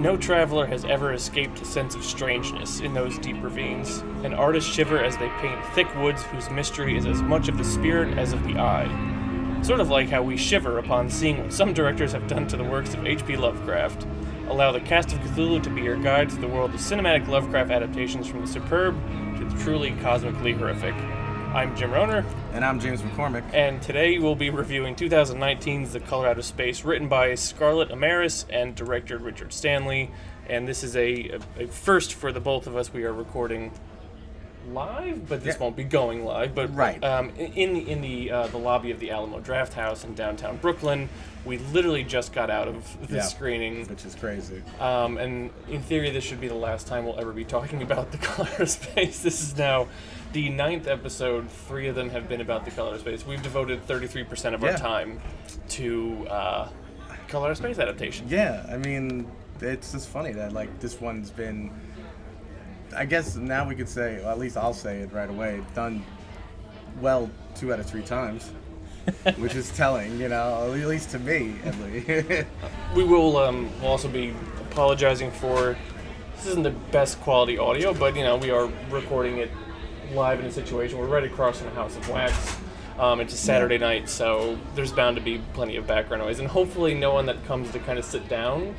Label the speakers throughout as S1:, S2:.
S1: No traveler has ever escaped a sense of strangeness in those deep ravines, and artists shiver as they paint thick woods whose mystery is as much of the spirit as of the eye. Sort of like how we shiver upon seeing what some directors have done to the works of H.P. Lovecraft. Allow the cast of Cthulhu to be your guide to the world of cinematic Lovecraft adaptations from the superb to the truly cosmically horrific. I'm Jim Rohner,
S2: And I'm James McCormick.
S1: and today we'll be reviewing 2019's The Color Out of Space, written by Scarlett Amaris and director Richard Stanley. And this is a, a, a first for the both of us. We are recording live, but this
S2: Yeah.
S1: won't be going live. But
S2: Right.
S1: um, in in the uh, the lobby of the Alamo Drafthouse in downtown Brooklyn, we literally just got out of the
S2: Yeah.
S1: screening.
S2: Which is crazy.
S1: Um, and in theory, this should be the last time we'll ever be talking about the color of space. This is now the ninth episode. Three of them have been about the color of space. We've devoted 33% of our time to uh, color of space adaptation.
S2: Yeah, I mean, it's just funny that like this one's been. I guess now we could say, or at least I'll say it right away, done well two out of three times, which is telling, you know, at least to me, at least.
S1: We will um, we'll also be apologizing for this isn't the best quality audio, but you know we are recording it live in a situation. We're right across from the House of Wax. Um, it's a Saturday night, so there's bound to be plenty of background noise, and hopefully no one that comes to kind of sit down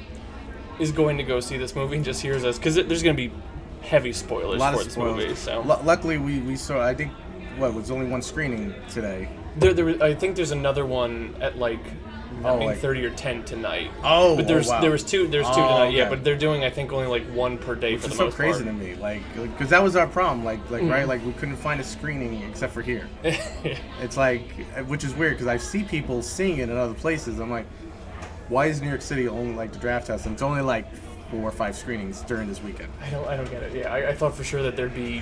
S1: is going to go see this movie and just hears us because there's going to be heavy spoilers
S2: a lot
S1: for
S2: of
S1: this
S2: spoilers.
S1: movie. So
S2: Lu- luckily, we, we saw. I think what was only one screening today.
S1: there, there, was- I think there's another one at like
S2: Oh,
S1: 9:30
S2: like-
S1: or 10 tonight.
S2: Oh,
S1: but there's
S2: oh, wow.
S1: there was two there's two
S2: Oh,
S1: tonight. Yeah, but they're doing I think only like one per day for
S2: It's
S1: the
S2: so
S1: most
S2: crazy
S1: part.
S2: to me, like, because that was our problem, like, like
S1: Mm-hmm.
S2: right, like we couldn't find a screening except for here. It's like, which is weird because I see people seeing it in other places. I'm like, why is New York City only like the draft house? And it's only like four or five screenings during this weekend.
S1: I don't I don't get it. Yeah, I, I thought for sure that there'd be.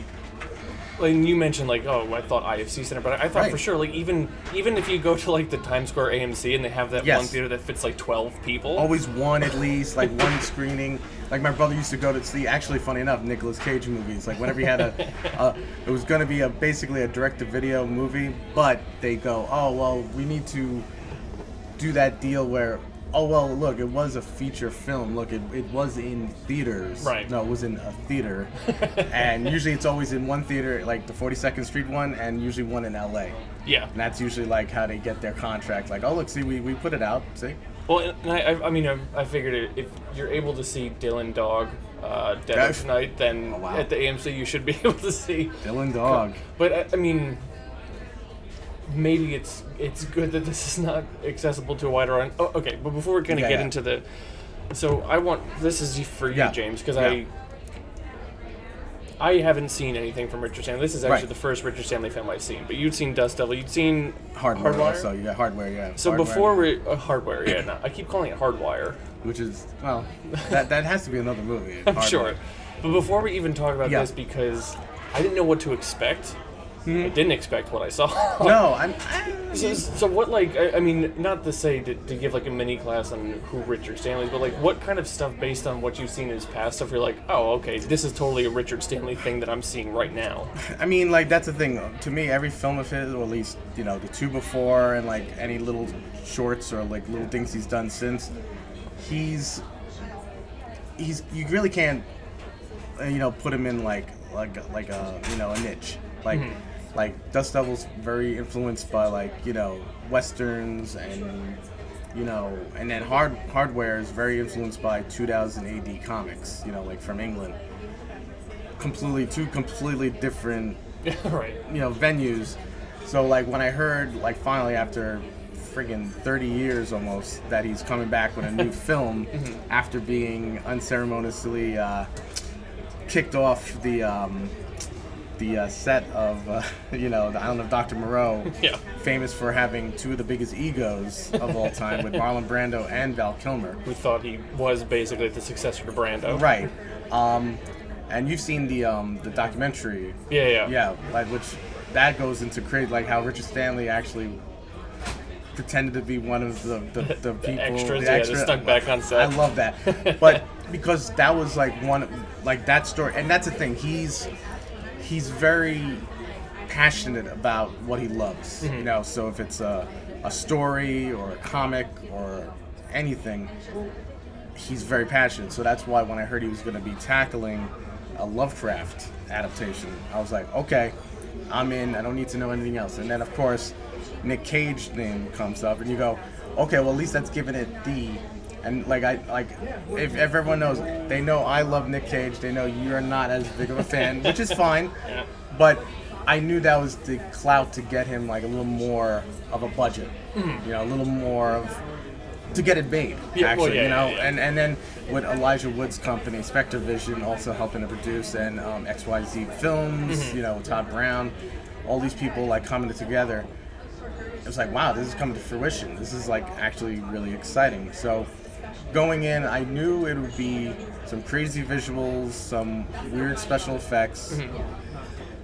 S1: Like you mentioned, like oh, I thought IFC Center, but I thought
S2: Right.
S1: for sure, like even even if you go to like the Times Square AMC and they have that
S2: Yes.
S1: one theater that fits like twelve people,
S2: Always one at least, like one screening. Like my brother used to go to see. Actually, funny enough, Nicolas Cage movies. Like whenever he had a, a it was going to be a basically a direct-to-video movie, but they go, oh well, we need to do that deal where. Oh well, look, it was a feature film. Look, it, it was in theaters.
S1: Right.
S2: No, it was in a theater, and usually it's always in one theater, like the 42nd Street one, and usually one in LA.
S1: yeah.
S2: And that's usually like how they get their contract. Like, oh look, see, we, we put it out. See,
S1: Well, and I, I- I mean, I, I figured it, if you're able to see Dylan Dog uh, Dead
S2: Yeah.
S1: of Night, then
S2: Oh, wow.
S1: at the AMC you should be able to see.
S2: Dylan Dog.
S1: But I, I mean, maybe it's it's good that this is not accessible to a wider audience. Oh, okay, but before we're gonna
S2: Yeah,
S1: get
S2: yeah.
S1: into the, so I want this is for you,
S2: Yeah.
S1: James, because
S2: Yeah.
S1: I. I haven't seen anything from Richard Stanley. This is actually
S2: Right.
S1: the first Richard Stanley film I've seen. But you'd seen Dust Devil. You'd seen
S2: Hardware.
S1: Hardwire?
S2: So you got hardware. Yeah.
S1: So
S2: Hardware.
S1: before we uh, hardware, yeah, no, I keep calling it Hardwire.
S2: which is well, that that has to be another movie.
S1: I'm sure. But before we even talk about
S2: Yeah.
S1: this, because I didn't know what to expect, I didn't expect what I saw.
S2: No, I'm. I,
S1: So, so what, like, I, I mean, not to say to, to give like a mini class on who Richard Stanley is, but like, what kind of stuff based on what you've seen in his past stuff, you're like, oh, okay, this is totally a Richard Stanley thing that I'm seeing right now.
S2: I mean, like that's the thing. To me, every film of his, or at least you know the two before, and like any little shorts or like little things he's done since, he's he's you really can't uh, you know put him in like like like a you know a niche like like Dust Devil's very influenced by like you know westerns and you know and then hard hardware is very influenced by 2000 AD comics you know like from England. Completely two completely different
S1: right.
S2: you know venues. So like when i heard like finally after friggin' 30 years almost that he's coming back with a new film after being unceremoniously uh, kicked off the um, the uh, set of uh, you know the island of dr moreau
S1: Yeah.
S2: famous for having two of the biggest egos of all time with marlon brando and val kilmer
S1: Who thought he was basically the successor to Brando.
S2: right um, and you've seen the um, the documentary
S1: Yeah, yeah.
S2: yeah, like which that goes into crazy, like how Richard Stanley actually pretended to be one of the the, the people,
S1: extras,
S2: the
S1: yeah, stuck back on set.
S2: I love that, but because that was like one, like that story, and that's the thing. He's he's very passionate about what he loves,
S1: Mm-hmm.
S2: you know. So if it's a a story or a comic or anything, he's very passionate. So that's why when I heard he was going to be tackling a Lovecraft adaptation, I was like, okay, I'm in. I don't need to know anything else. And then of course, Nic Cage name comes up, and you go, okay, well at least that's giving it the. And like I like, if, if everyone knows, they know I love Nic Cage. They know you're not as big of a fan, which is fine.
S1: Yeah.
S2: But I knew that was the clout to get him like a little more of a budget, you know, a little more of to get it made.
S1: Mm-hmm. Yeah, well,
S2: actually,
S1: yeah,
S2: you know, and and then with Elijah Wood's company, SpectreVision, also helping to produce, and um, XYZ Films,
S1: Mm-hmm.
S2: you know, Todd Brown, all these people like coming together. It was like, wow, this is coming to fruition. This is like actually really exciting. So, going in, I knew it would be some crazy visuals, some weird special effects.
S1: Mm-hmm.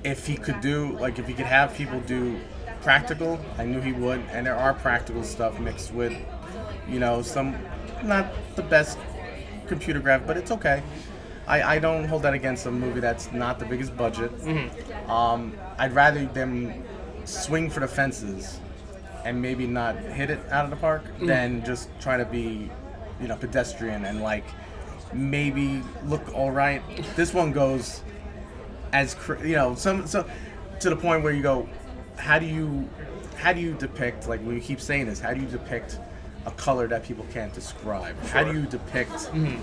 S2: If he could do, like, if he could have people do practical, I knew he would. And there are practical stuff mixed with, you know, some not the best computer graph, but it's okay. I, I don't hold that against a movie that's not the biggest budget. Um, I'd rather them swing for the fences and maybe not hit it out of the park than just try to be, you know, pedestrian and like maybe look all right. This one goes as cr- you know, some so to the point where you go, how do you how do you depict like when you keep saying this? How do you depict a color that people can't describe? How do you depict mm-hmm.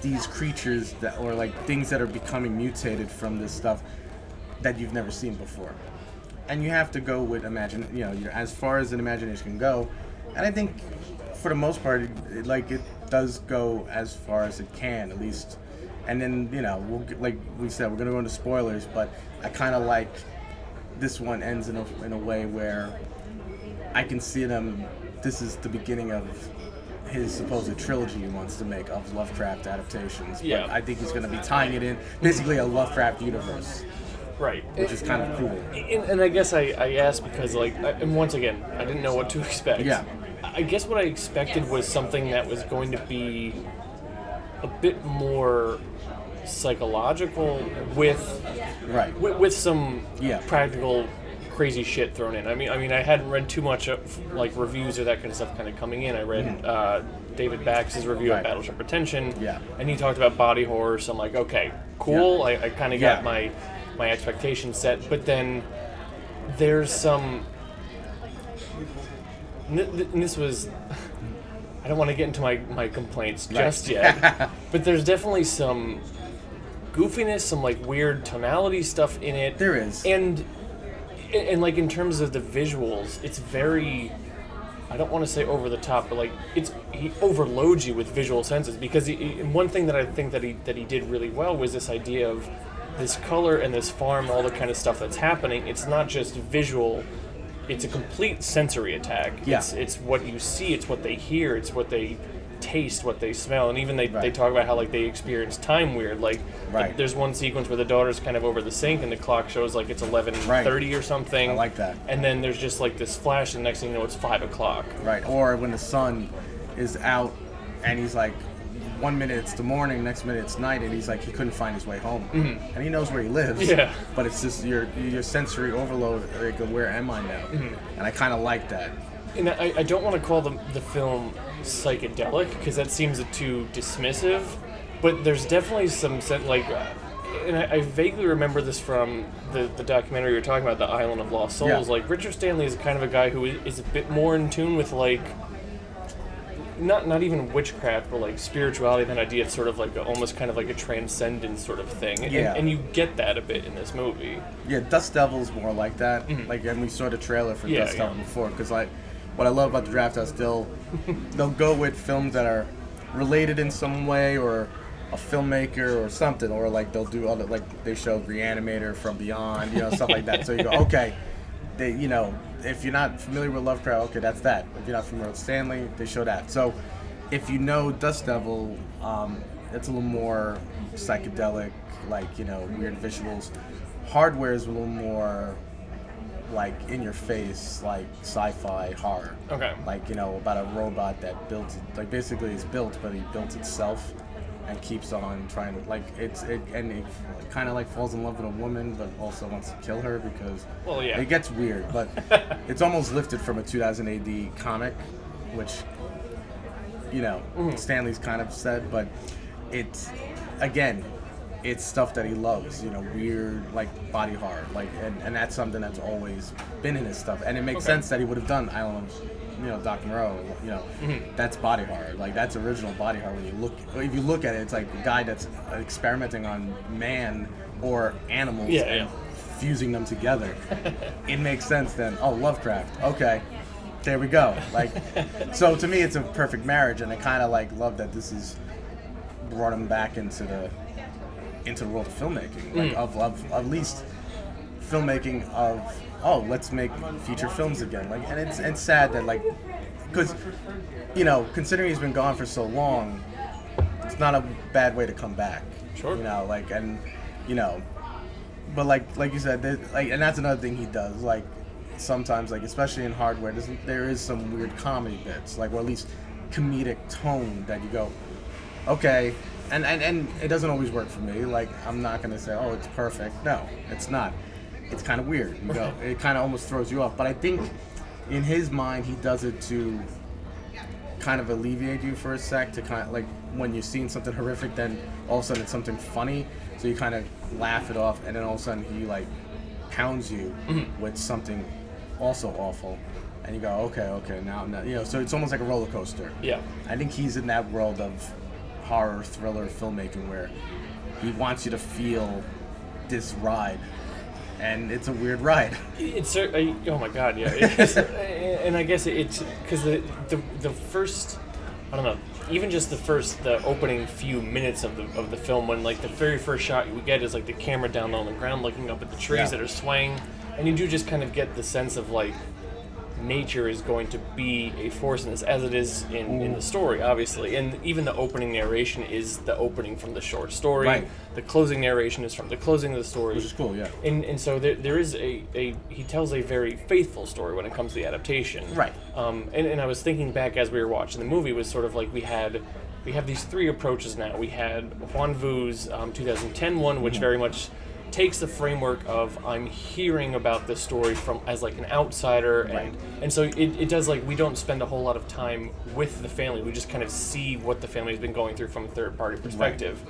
S2: these creatures that or like things that are becoming mutated from this stuff that you've never seen before? and you have to go with imagine you know you're, as far as an imagination can go and i think for the most part it, it- like it does go as far as it can at least and then you know we'll get, like we said we're gonna go into spoilers but i kind of like this one ends in a, in a way where i can see them this is the beginning of his supposed trilogy he wants to make of lovecraft adaptations
S1: Yeah.
S2: but i think he's going to be tying it in basically a lovecraft universe
S1: Right.
S2: which is kind of cool
S1: And, and I guess I, I asked because, like, I, and once again, I didn't know what to expect.
S2: Yeah.
S1: I guess what I expected was something that was going to be a bit more psychological with
S2: right
S1: with, with some
S2: Yeah.
S1: practical crazy shit thrown in. I mean, I mean, I hadn't read too much of like reviews or that kind of stuff kind of coming in. I read uh, David Bax's review.
S2: Right.
S1: of Battleship Pretension,
S2: Yeah.
S1: and he talked about body horror. So I'm like, okay, cool. I, I kind of got
S2: Yeah.
S1: my my expectations set, but then there's some. And this was. I don't want to get into my, my complaints just yet, but there's definitely some goofiness, some like weird tonality stuff in it.
S2: There is.
S1: and and, like in terms of the visuals, it's very. I don't want to say over the top, but like it's he overloads you with visual senses because he, one thing that I think that he that he did really well was this idea of this color and this farm, all the kind of stuff that's happening. It's not just visual; it's a complete sensory attack.
S2: Yeah.
S1: It's it's what you see, it's what they hear, it's what they taste, what they smell, and even they, they talk about how like they experience time weird. Like
S2: Right.
S1: there's one sequence where the daughter's kind of over the sink and the clock shows like it's 11:30 or something.
S2: I like that.
S1: And then there's just like this flash, and the next thing you know, it's five o'clock.
S2: Right. Or when the sun is out and he's like, one minute it's the morning, next minute it's night, and he's like, he couldn't find his way home. And he knows where he lives.
S1: Mm-hmm. Yeah.
S2: But it's just your your sensory overload. Like, where am I now?
S1: Mm-hmm.
S2: And I kind of like that.
S1: And I, I don't want to call the, the film psychedelic because that seems too dismissive, but there's definitely some like, uh, and I, I vaguely remember this from the, the documentary you were talking about, the Island of Lost Souls.
S2: Yeah.
S1: Like Richard Stanley is kind of a guy who is a bit more in tune with like. Not, not even witchcraft, but like spirituality. That idea of sort of like a, almost kind of like a transcendent sort of thing, and,
S2: Yeah.
S1: and you get that a bit in this movie.
S2: Yeah, Dust Devil's more like that. Like, and we saw the trailer for
S1: Mm-hmm. Yeah,
S2: Dust
S1: yeah.
S2: Devil before, because like, what I love about the draft house, they'll they'll go with films that are related in some way, or a filmmaker or something, or like they'll do other like they showed Reanimator from Beyond, you know, stuff like that. So you go, okay, they, you know, if you're not familiar with Lovecraft, okay, that's that. If you're not familiar with Stanley, they show that. So if you know Dust Devil, um, it's a little more psychedelic, like you know, weird visuals. Hardware is a little more like in your face, like sci-fi horror.
S1: Okay.
S2: Like you know about a robot that builds, like basically is built, but he built itself and keeps on trying to like it's it and it kind of like falls in love with a woman, but also wants to kill her because
S1: Well, yeah.
S2: it gets weird. But it's almost lifted from a 2000 AD comic, which you know mm-hmm. Stanley's kind of said, but it's again, it's stuff that he loves. You know, weird like body horror, like and, and that's something that's always been in his stuff, and it makes
S1: Okay.
S2: sense that he would have done Island of. You know, Doc Moreau. You know, mm-hmm. that's body horror. Like that's original body horror. When you look, if you look at it, it's like a guy that's experimenting on man or animals
S1: Yeah,
S2: and
S1: yeah.
S2: fusing them together. it makes sense then. Oh, Lovecraft. Okay, there we go. Like, so to me, it's a perfect marriage, and I kind of like love that this is brought him back into the into the world of filmmaking, like mm. of, of at least filmmaking of oh let's make feature films again. Like, and it's it's sad that like because you know considering he's been gone for so long, it's not a bad way to come back.
S1: Sure.
S2: You know, like and you know, but like like you said, there, like and that's another thing he does. Like sometimes, like especially in hardware, there is some weird comedy bits, like or at least comedic tone that you go, okay. And, and, and it doesn't always work for me. Like I'm not gonna say, oh, it's perfect. No, it's not. It's kind of weird. You go, it kind of almost throws you off. But I think in his mind, he does it to kind of alleviate you for a sec to kind of like when you're seeing something horrific then all of a sudden it's something funny. So you kind of laugh it off and then all of a sudden he like pounds you mm-hmm. with something also awful. And you go okay okay now I'm not you know? So it's almost like a roller coaster.
S1: Yeah.
S2: i think he's in that world of horror thriller filmmaking where he wants you to feel this ride and it's a weird ride
S1: It's I- oh my god, yeah. And I guess it's because the, the the first, I don't know, even just the first the opening few minutes of the of the film when like the very first shot we get is like the camera down on the ground looking up at the trees
S2: Yeah.
S1: that are swaying, and you do just kind of get the sense of like nature is going to be a force in this as it is in, in the story obviously. And even the opening narration is the opening from the short story.
S2: Right.
S1: the closing narration is from the closing of the story.
S2: Which is cool yeah.
S1: And, and so there, there is a, a he tells a very faithful story when it comes to the adaptation.
S2: Right.
S1: um, and, and i was thinking back as we were watching the movie was sort of like we had we have these three approaches now. We had huan vu's um, 2010 one
S2: Mm-hmm.
S1: which very much takes the framework of i'm hearing about this story from as like an outsider and
S2: Right.
S1: and so it, it does like we don't spend a whole lot of time with the family. We just kind of see what the family's been going through from a third party perspective.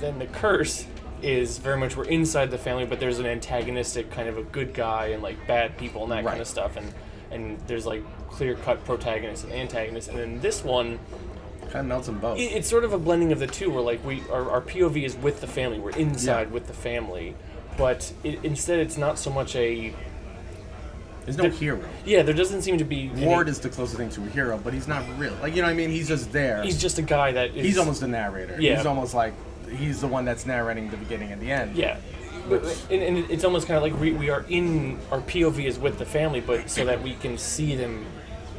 S1: Then the curse is very much we're inside the family, but there's an antagonistic kind of a good guy and like bad people and that kind of stuff, and and there's like clear cut protagonists and antagonists. And then this one,
S2: kind of melts them both
S1: it, it's sort of a blending of the two, where like we our, our POV is with the family, we're inside
S2: Yeah.
S1: with the family, but it, instead it's not so much a
S2: there's no hero
S1: yeah, there doesn't seem to be any-
S2: Ward is the closest thing to a hero, but he's not real. Like you know what I mean? He's just there.
S1: he's just a guy that is
S2: He's almost the narrator.
S1: Yeah.
S2: He's almost like he's the one that's narrating the beginning and the end.
S1: Yeah. But, and, and it's almost kind of like we, we are in our POV is with the family, but so that we can see them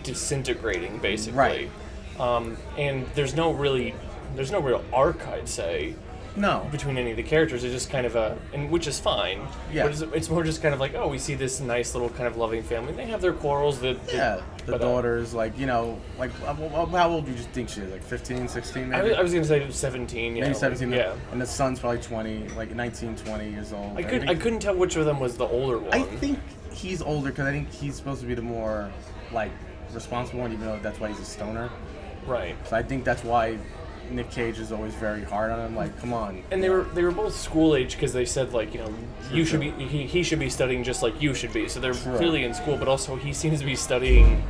S1: disintegrating, basically.
S2: Right.
S1: Um, and there's no really, there's no real arc, I'd say,
S2: No.
S1: between any of the characters. It's just kind of a, and which is fine.
S2: Yeah.
S1: But it's, it's more just kind of like, oh, we see this nice little kind of loving family. They have their quarrels. That that-
S2: Yeah. The
S1: but, uh,
S2: daughters, like you know, like uh, uh, how old do you just think she is? Like 15, 16
S1: I
S2: maybe.
S1: was, I was gonna say 17. Yeah.
S2: Maybe
S1: like,
S2: 17.
S1: Yeah.
S2: And the son's probably 20, like 19, 20 years old.
S1: I could I couldn't tell which of them was the older one.
S2: I think he's older because I think he's supposed to be the more like responsible one, even though that's why he's a stoner.
S1: Right.
S2: So I think that's why Nic Cage is always very hard on him. Like, come on.
S1: And they were they were both school age because they said like you know you should be he, he should be studying just like you should be. So they're
S2: True.
S1: clearly in school, but also he seems to be studying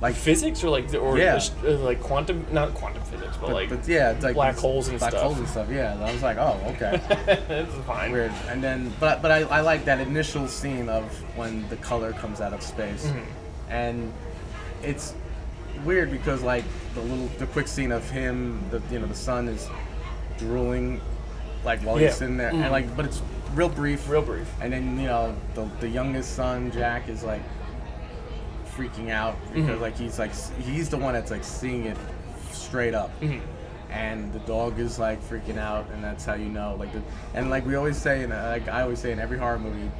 S2: like
S1: physics or like or
S2: Yeah.
S1: uh, like quantum not quantum physics, but, like
S2: but yeah, it's like
S1: black holes and
S2: black
S1: stuff.
S2: holes and stuff. Yeah, I was like, oh, okay.
S1: that's fine.
S2: weird. And then, but but I, I like that initial scene of when the color comes out of space,
S1: Mm-hmm.
S2: and it's weird because like the little the quick scene of him, the you know the son is drooling, like while
S1: Yeah.
S2: he's sitting there, and like but it's real brief.
S1: Real brief.
S2: And then you know the the youngest son Jack is like freaking out because
S1: Mhm.
S2: like he's like s- he's the one that's like seeing it straight up
S1: Mhm.
S2: and the dog is like freaking out, and that's how you know. Like, the, and like we always say, and like I always say in every horror movie,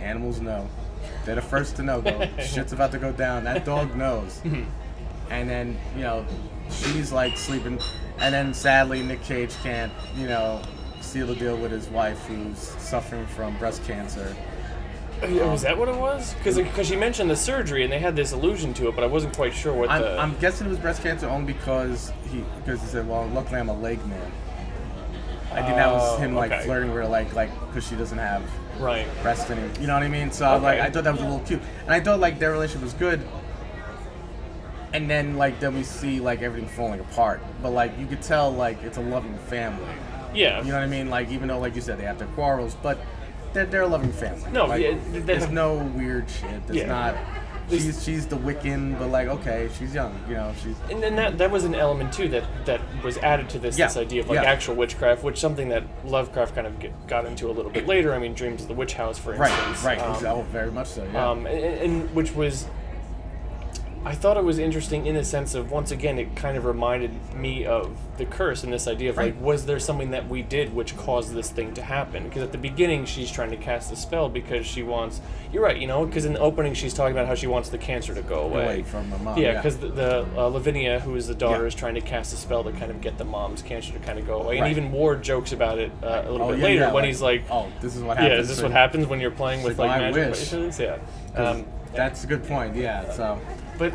S2: animals know. They're the first to know. Go, shit's about to go down. That dog knows. And then you know, she's like sleeping, and then sadly Nic Cage can't, you know, seal the deal with his wife who's suffering from breast cancer.
S1: Oh, Was that what it was? Because she mentioned the surgery and they had this allusion to it, but I wasn't quite sure what
S2: I'm,
S1: the.
S2: I'm guessing it was breast cancer only because he because he said, "Well, luckily I'm a leg man." I think that was
S1: Oh,
S2: him like
S1: okay.
S2: flirting with her, like like because she doesn't have
S1: right.
S2: breast any. You know what I mean? So I was like, I thought that was a little cute, and I thought like their relationship was good. And then like then we see like everything falling apart, but like you could tell like it's a loving family.
S1: Yeah.
S2: You know what I mean? Like even though like you said they have their quarrels, but they're, they're a loving family.
S1: No,
S2: like,
S1: yeah,
S2: there's no weird shit. There's
S1: Yeah.
S2: not. She's she's the Wiccan, but like okay, she's young. You know she's
S1: and then that that was an element too that that was added to this
S2: Yeah,
S1: this idea of like
S2: yeah.
S1: actual witchcraft, which something that Lovecraft kind of get, got into a little bit later. I mean, Dreams of the Witch House, for instance.
S2: right.
S1: Um,
S2: oh, very much so. Yeah.
S1: um, and, and which was I thought it was interesting in the sense of once again it kind of reminded me of the curse and this idea of
S2: Right.
S1: like was there something that we did which caused this thing to happen because at the beginning she's trying to cast the spell because she wants you're right you know because in the opening she's talking about how she wants the cancer to go away,
S2: Away from her mom,
S1: yeah
S2: yeah.
S1: because the, the uh, Lavinia who is the daughter
S2: Yeah.
S1: is trying to cast a spell to kind of get the mom's cancer to kind of go away
S2: Right.
S1: and even Ward jokes about it uh, a little
S2: oh,
S1: bit
S2: yeah,
S1: later
S2: yeah,
S1: when he's like
S2: oh, this is what happens.
S1: yeah is this
S2: So-
S1: what happens when you're playing with
S2: like,
S1: like, magic yeah um,
S2: that's a good point. Yeah. So
S1: but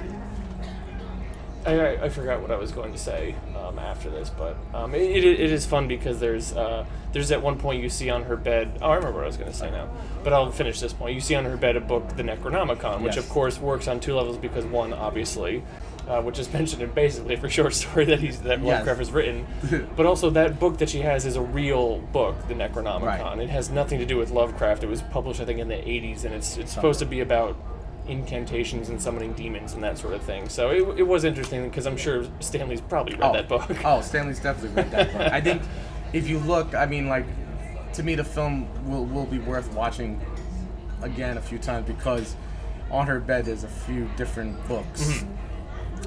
S1: I, I, forgot what I was going to say um, after this, but um, it, it, it is fun because there's uh, there's at one point you see on her bed. Oh, I remember what I was going to say now, but I'll finish this point. You see on her bed a book, the Necronomicon, which
S2: Yes.
S1: of course works on two levels because one, obviously, uh, which is mentioned in basically every short story that he's that
S2: Yes.
S1: Lovecraft has written, but also that book that she has is a real book, the Necronomicon.
S2: Right.
S1: It has nothing to do with Lovecraft. It was published, I think, in the '80s, and it's it's supposed to be about incantations and summoning demons and that sort of thing. So it, it was interesting because I'm sure Stanley's probably read
S2: oh,
S1: that book.
S2: oh, Stanley's definitely read that book. I think if you look, I mean, like to me, the film will will be worth watching again a few times because on her bed there's a few different books.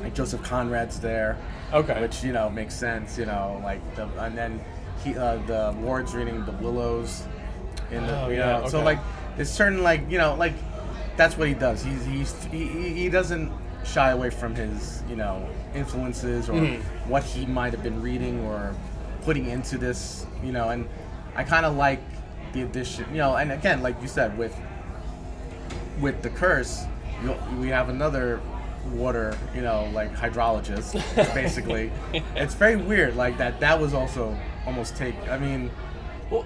S2: Like Joseph Conrad's there,
S1: Mm-hmm. Okay.
S2: which you know makes sense. You know, like the and then he uh, the Ward's reading the Willows in the
S1: Oh,
S2: you
S1: yeah,
S2: know so like there's certain like you know like that's what he does. He's he's he, he he doesn't shy away from his you know influences or
S1: Mhm.
S2: what he might have been reading or putting into this you know and I kind of like the addition you know and again like you said with with the curse we have another water you know like hydrologist basically it's very weird like that that was also almost take I mean
S1: Well,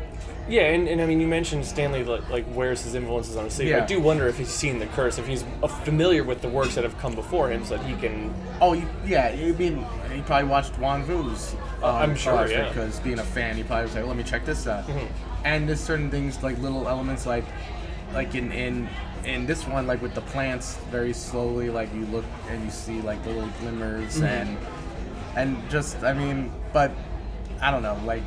S1: yeah, and, and I mean, you mentioned Stanley like, like wears his influences on his sleeve. I do wonder if he's seen the curse, if he's familiar with the works that have come before him, so that he can.
S2: Oh, you, yeah. You mean he probably watched Huan Vu's?
S1: Uh, I'm sure, yeah. Mm-hmm.
S2: Because being a fan, he probably was like, "Let me check this out." And there's certain things like little elements, like like in in in this one, like with the plants, very slowly, like you look and you see like the little glimmers
S1: Mm-hmm.
S2: and and just I mean, but I don't know, like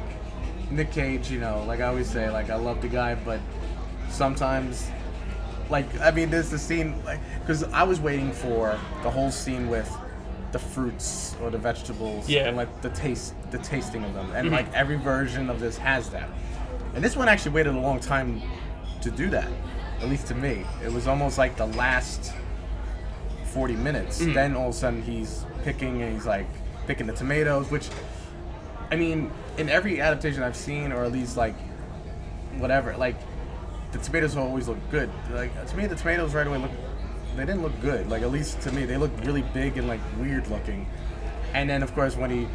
S2: Nic Cage, you know, like I always say, like I love the guy, but sometimes like I mean, there's the scene like because I was waiting for the whole scene with the fruits or the vegetables
S1: Yeah.
S2: and like the taste, the tasting of them, and mm-hmm. like every version of this has that. And this one actually waited a long time to do that, at least to me. It was almost like the last 40 minutes. Mm. Then all of a sudden he's picking and he's like picking the tomatoes, which I mean, in every adaptation I've seen, or at least like whatever, like the tomatoes always look good. Like to me, the tomatoes right away look they didn't look good. Like at least to me, they looked really big and like weird looking. And then of course when he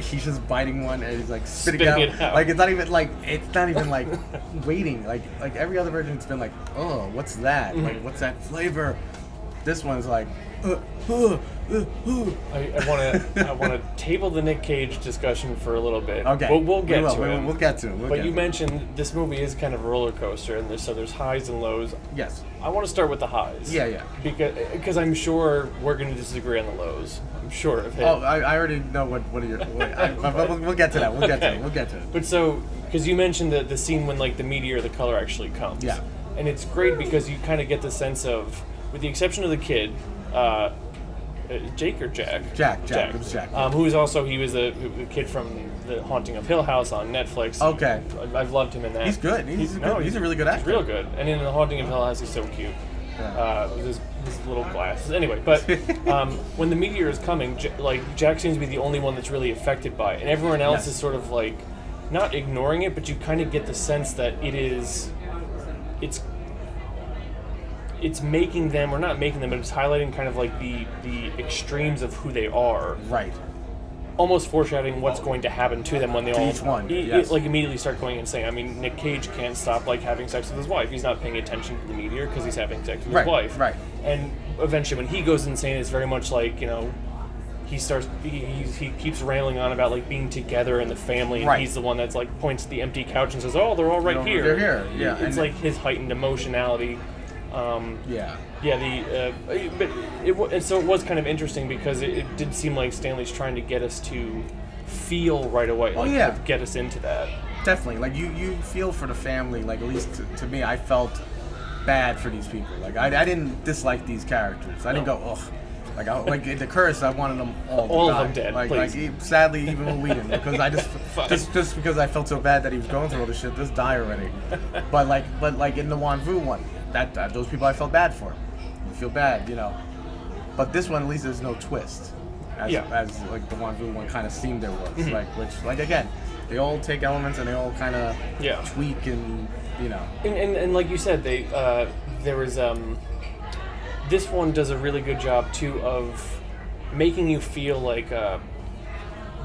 S2: he's just biting one and he's like spitting,
S1: Spitting
S2: out.
S1: it out.
S2: Like it's not even like it's not even like waiting. Like like every other version, it's been like, oh, what's that?
S1: Mm-hmm.
S2: Like what's that flavor? This one's like, uh, uh, uh, uh.
S1: I, I want to I want to table the Nic Cage discussion for a little bit.
S2: Okay,
S1: we'll, we'll
S2: we
S1: get
S2: will,
S1: to
S2: we will,
S1: it.
S2: We'll get to it. We'll
S1: but you
S2: it.
S1: mentioned this movie is kind of a roller coaster, and there's so there's highs and lows.
S2: yes.
S1: I want to start with the highs.
S2: Yeah, yeah.
S1: Because because I'm sure we're going to disagree on the lows. I'm sure of it.
S2: Oh, I, I already know what what are your. What, I, but we'll, we'll get to that. We'll get to it. We'll get to it.
S1: But so, because you mentioned the, the scene when like the meteor, the color actually comes.
S2: Yeah.
S1: And it's great because you kind of get the sense of, with the exception of the kid, uh, uh, Jake or Jack?
S2: Jack, Jack, it was Jack,
S1: Um, who is also he was a, a kid from the Haunting of Hill House on Netflix.
S2: Okay.
S1: I- I've loved him in that.
S2: He's good. He's a
S1: no,
S2: good- he's a really good actor.
S1: He's real good. And in the Haunting of Hill House, he's so cute.
S2: Yeah.
S1: Uh, with his, his little glasses. Anyway, but um, when the meteor is coming, J- like Jack seems to be the only one that's really affected by it, and everyone else
S2: Yes.
S1: is sort of like not ignoring it, but you kind of get the sense that it is, it's it's making them or not making them, but it's highlighting kind of like the the extremes of who they are,
S2: Right.
S1: almost foreshadowing what's going to happen to them when they all
S2: each one,
S1: i- i-
S2: yes.
S1: like immediately start going insane. I mean, Nic Cage can't stop like having sex with his wife. He's not paying attention to the meteor because he's having sex with
S2: Right,
S1: his wife.
S2: right.
S1: And eventually, when he goes insane, it's very much like you know. He starts. He, he's, he keeps railing on about like being together in the family, and
S2: Right.
S1: he's the one that's like points to the empty couch and says, "Oh, they're all right
S2: No,
S1: here."
S2: they're here, yeah,
S1: It's
S2: and-
S1: like his heightened emotionality. Um,
S2: Yeah.
S1: yeah, the uh, but it, and so it was kind of interesting because it, it did seem like Stanley's trying to get us to feel right away, like
S2: Oh, yeah.
S1: kind of get us into that.
S2: Definitely. Like you, you feel for the family. Like at least to, to me, I felt bad for these people. Like I, I didn't dislike these characters. I didn't
S1: No.
S2: go ugh. Like I, like in the curse, I wanted them all. to
S1: All of them dead,
S2: Like,
S1: please.
S2: like sadly, even when we didn't, because I just, just, just because I felt so bad that he was going through all this shit, just die already. but like, but like in the Huan Vu one, that, that those people I felt bad for. You feel bad, you know. But this one, at least, there's no twist. As,
S1: Yeah. Mm-hmm.
S2: as like the Huan Vu one kind of seemed there was. Like which, like again, they all take elements and they all kind of
S1: Yeah.
S2: tweak and you know.
S1: And, and, and like you said, they uh, there was um, this one does a really good job too of making you feel like uh,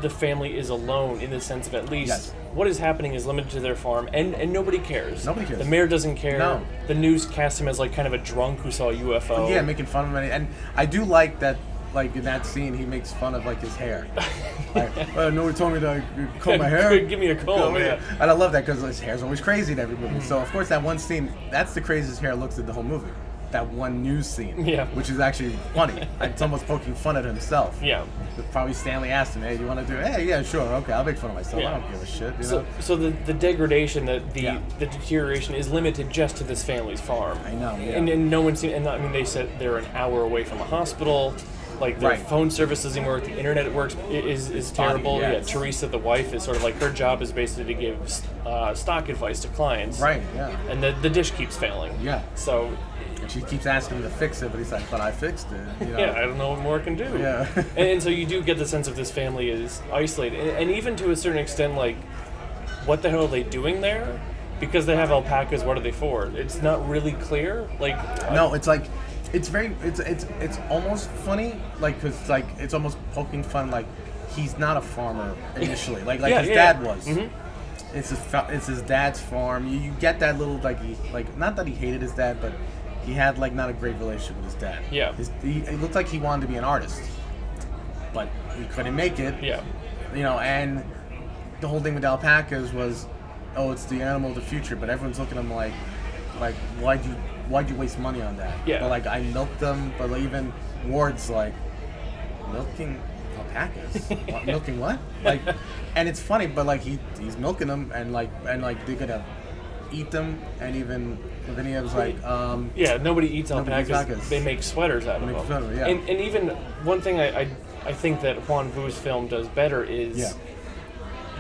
S1: the family is alone in the sense of at least
S2: Yes.
S1: what is happening is limited to their farm, and, and nobody cares.
S2: Nobody cares.
S1: The mayor doesn't care.
S2: No.
S1: The news cast him as like kind of a drunk who saw a UFO.
S2: Yeah, making fun of him, and, I do like that. Like in that scene, he makes fun of like his hair. like, well, no one told me to comb my hair.
S1: Give me a comb,
S2: Comb
S1: yeah.
S2: And I love that because his hair's always crazy in every movie. So of course that one scene, that's the craziest hair looks in the whole movie. That one news scene.
S1: Yeah.
S2: Which is actually funny. it's almost poking fun at himself.
S1: Yeah.
S2: Probably Stanley asked him, "Hey, you want to do? it? Hey, yeah, sure, okay, I'll make fun of myself.
S1: Yeah.
S2: I don't give a shit." You
S1: So,
S2: know?
S1: so the, the degradation, the the,
S2: Yeah.
S1: the deterioration is limited just to this family's farm.
S2: I know, yeah.
S1: And, and no one seen. And I mean, they said they're an hour away from a hospital. Like their
S2: Right.
S1: phone service doesn't work. The internet works is is terrible.
S2: yeah,
S1: Yeah, Teresa, the wife, is sort of like her job is basically to give uh, stock advice to clients.
S2: Right. Yeah.
S1: And the the dish keeps failing.
S2: Yeah.
S1: So
S2: And she keeps asking him to fix it, but he's like, "But I fixed it." You know?
S1: yeah, I don't know what more it can do.
S2: Yeah.
S1: and, and so you do get the sense of this family is isolated, and, and even to a certain extent, like, what the hell are they doing there? Because they have alpacas, what are they for? It's not really clear. Like,
S2: No, it's like it's very it's it's it's almost funny like because like it's almost poking fun like he's not a farmer initially like like
S1: Yeah,
S2: his
S1: yeah,
S2: dad
S1: yeah.
S2: was.
S1: Mhm.
S2: It's his it's his dad's farm. You, you get that little like he like not that he hated his dad, but he had like not a great relationship with his dad.
S1: Yeah.
S2: His, he, it looked like he wanted to be an artist, but he couldn't make it.
S1: yeah,
S2: You know, and the whole thing with alpacas was, oh, it's the animal of the future, but everyone's looking at him like, like, why'd you, why'd you waste money on that?
S1: Yeah.
S2: But like, I milked them, but like, even Ward's like, milking alpacas? what, milking what? Like, and it's funny, but like he, he's milking them, and like, and like they're gonna eat them, and even Lavinia was like, um,
S1: yeah. Nobody eats
S2: Nobody
S1: alpacas. They make sweaters out of
S2: Make
S1: them.
S2: sweater, yeah.
S1: And, and even one thing I, I I think that Huan Vu's film does better is.
S2: Yeah.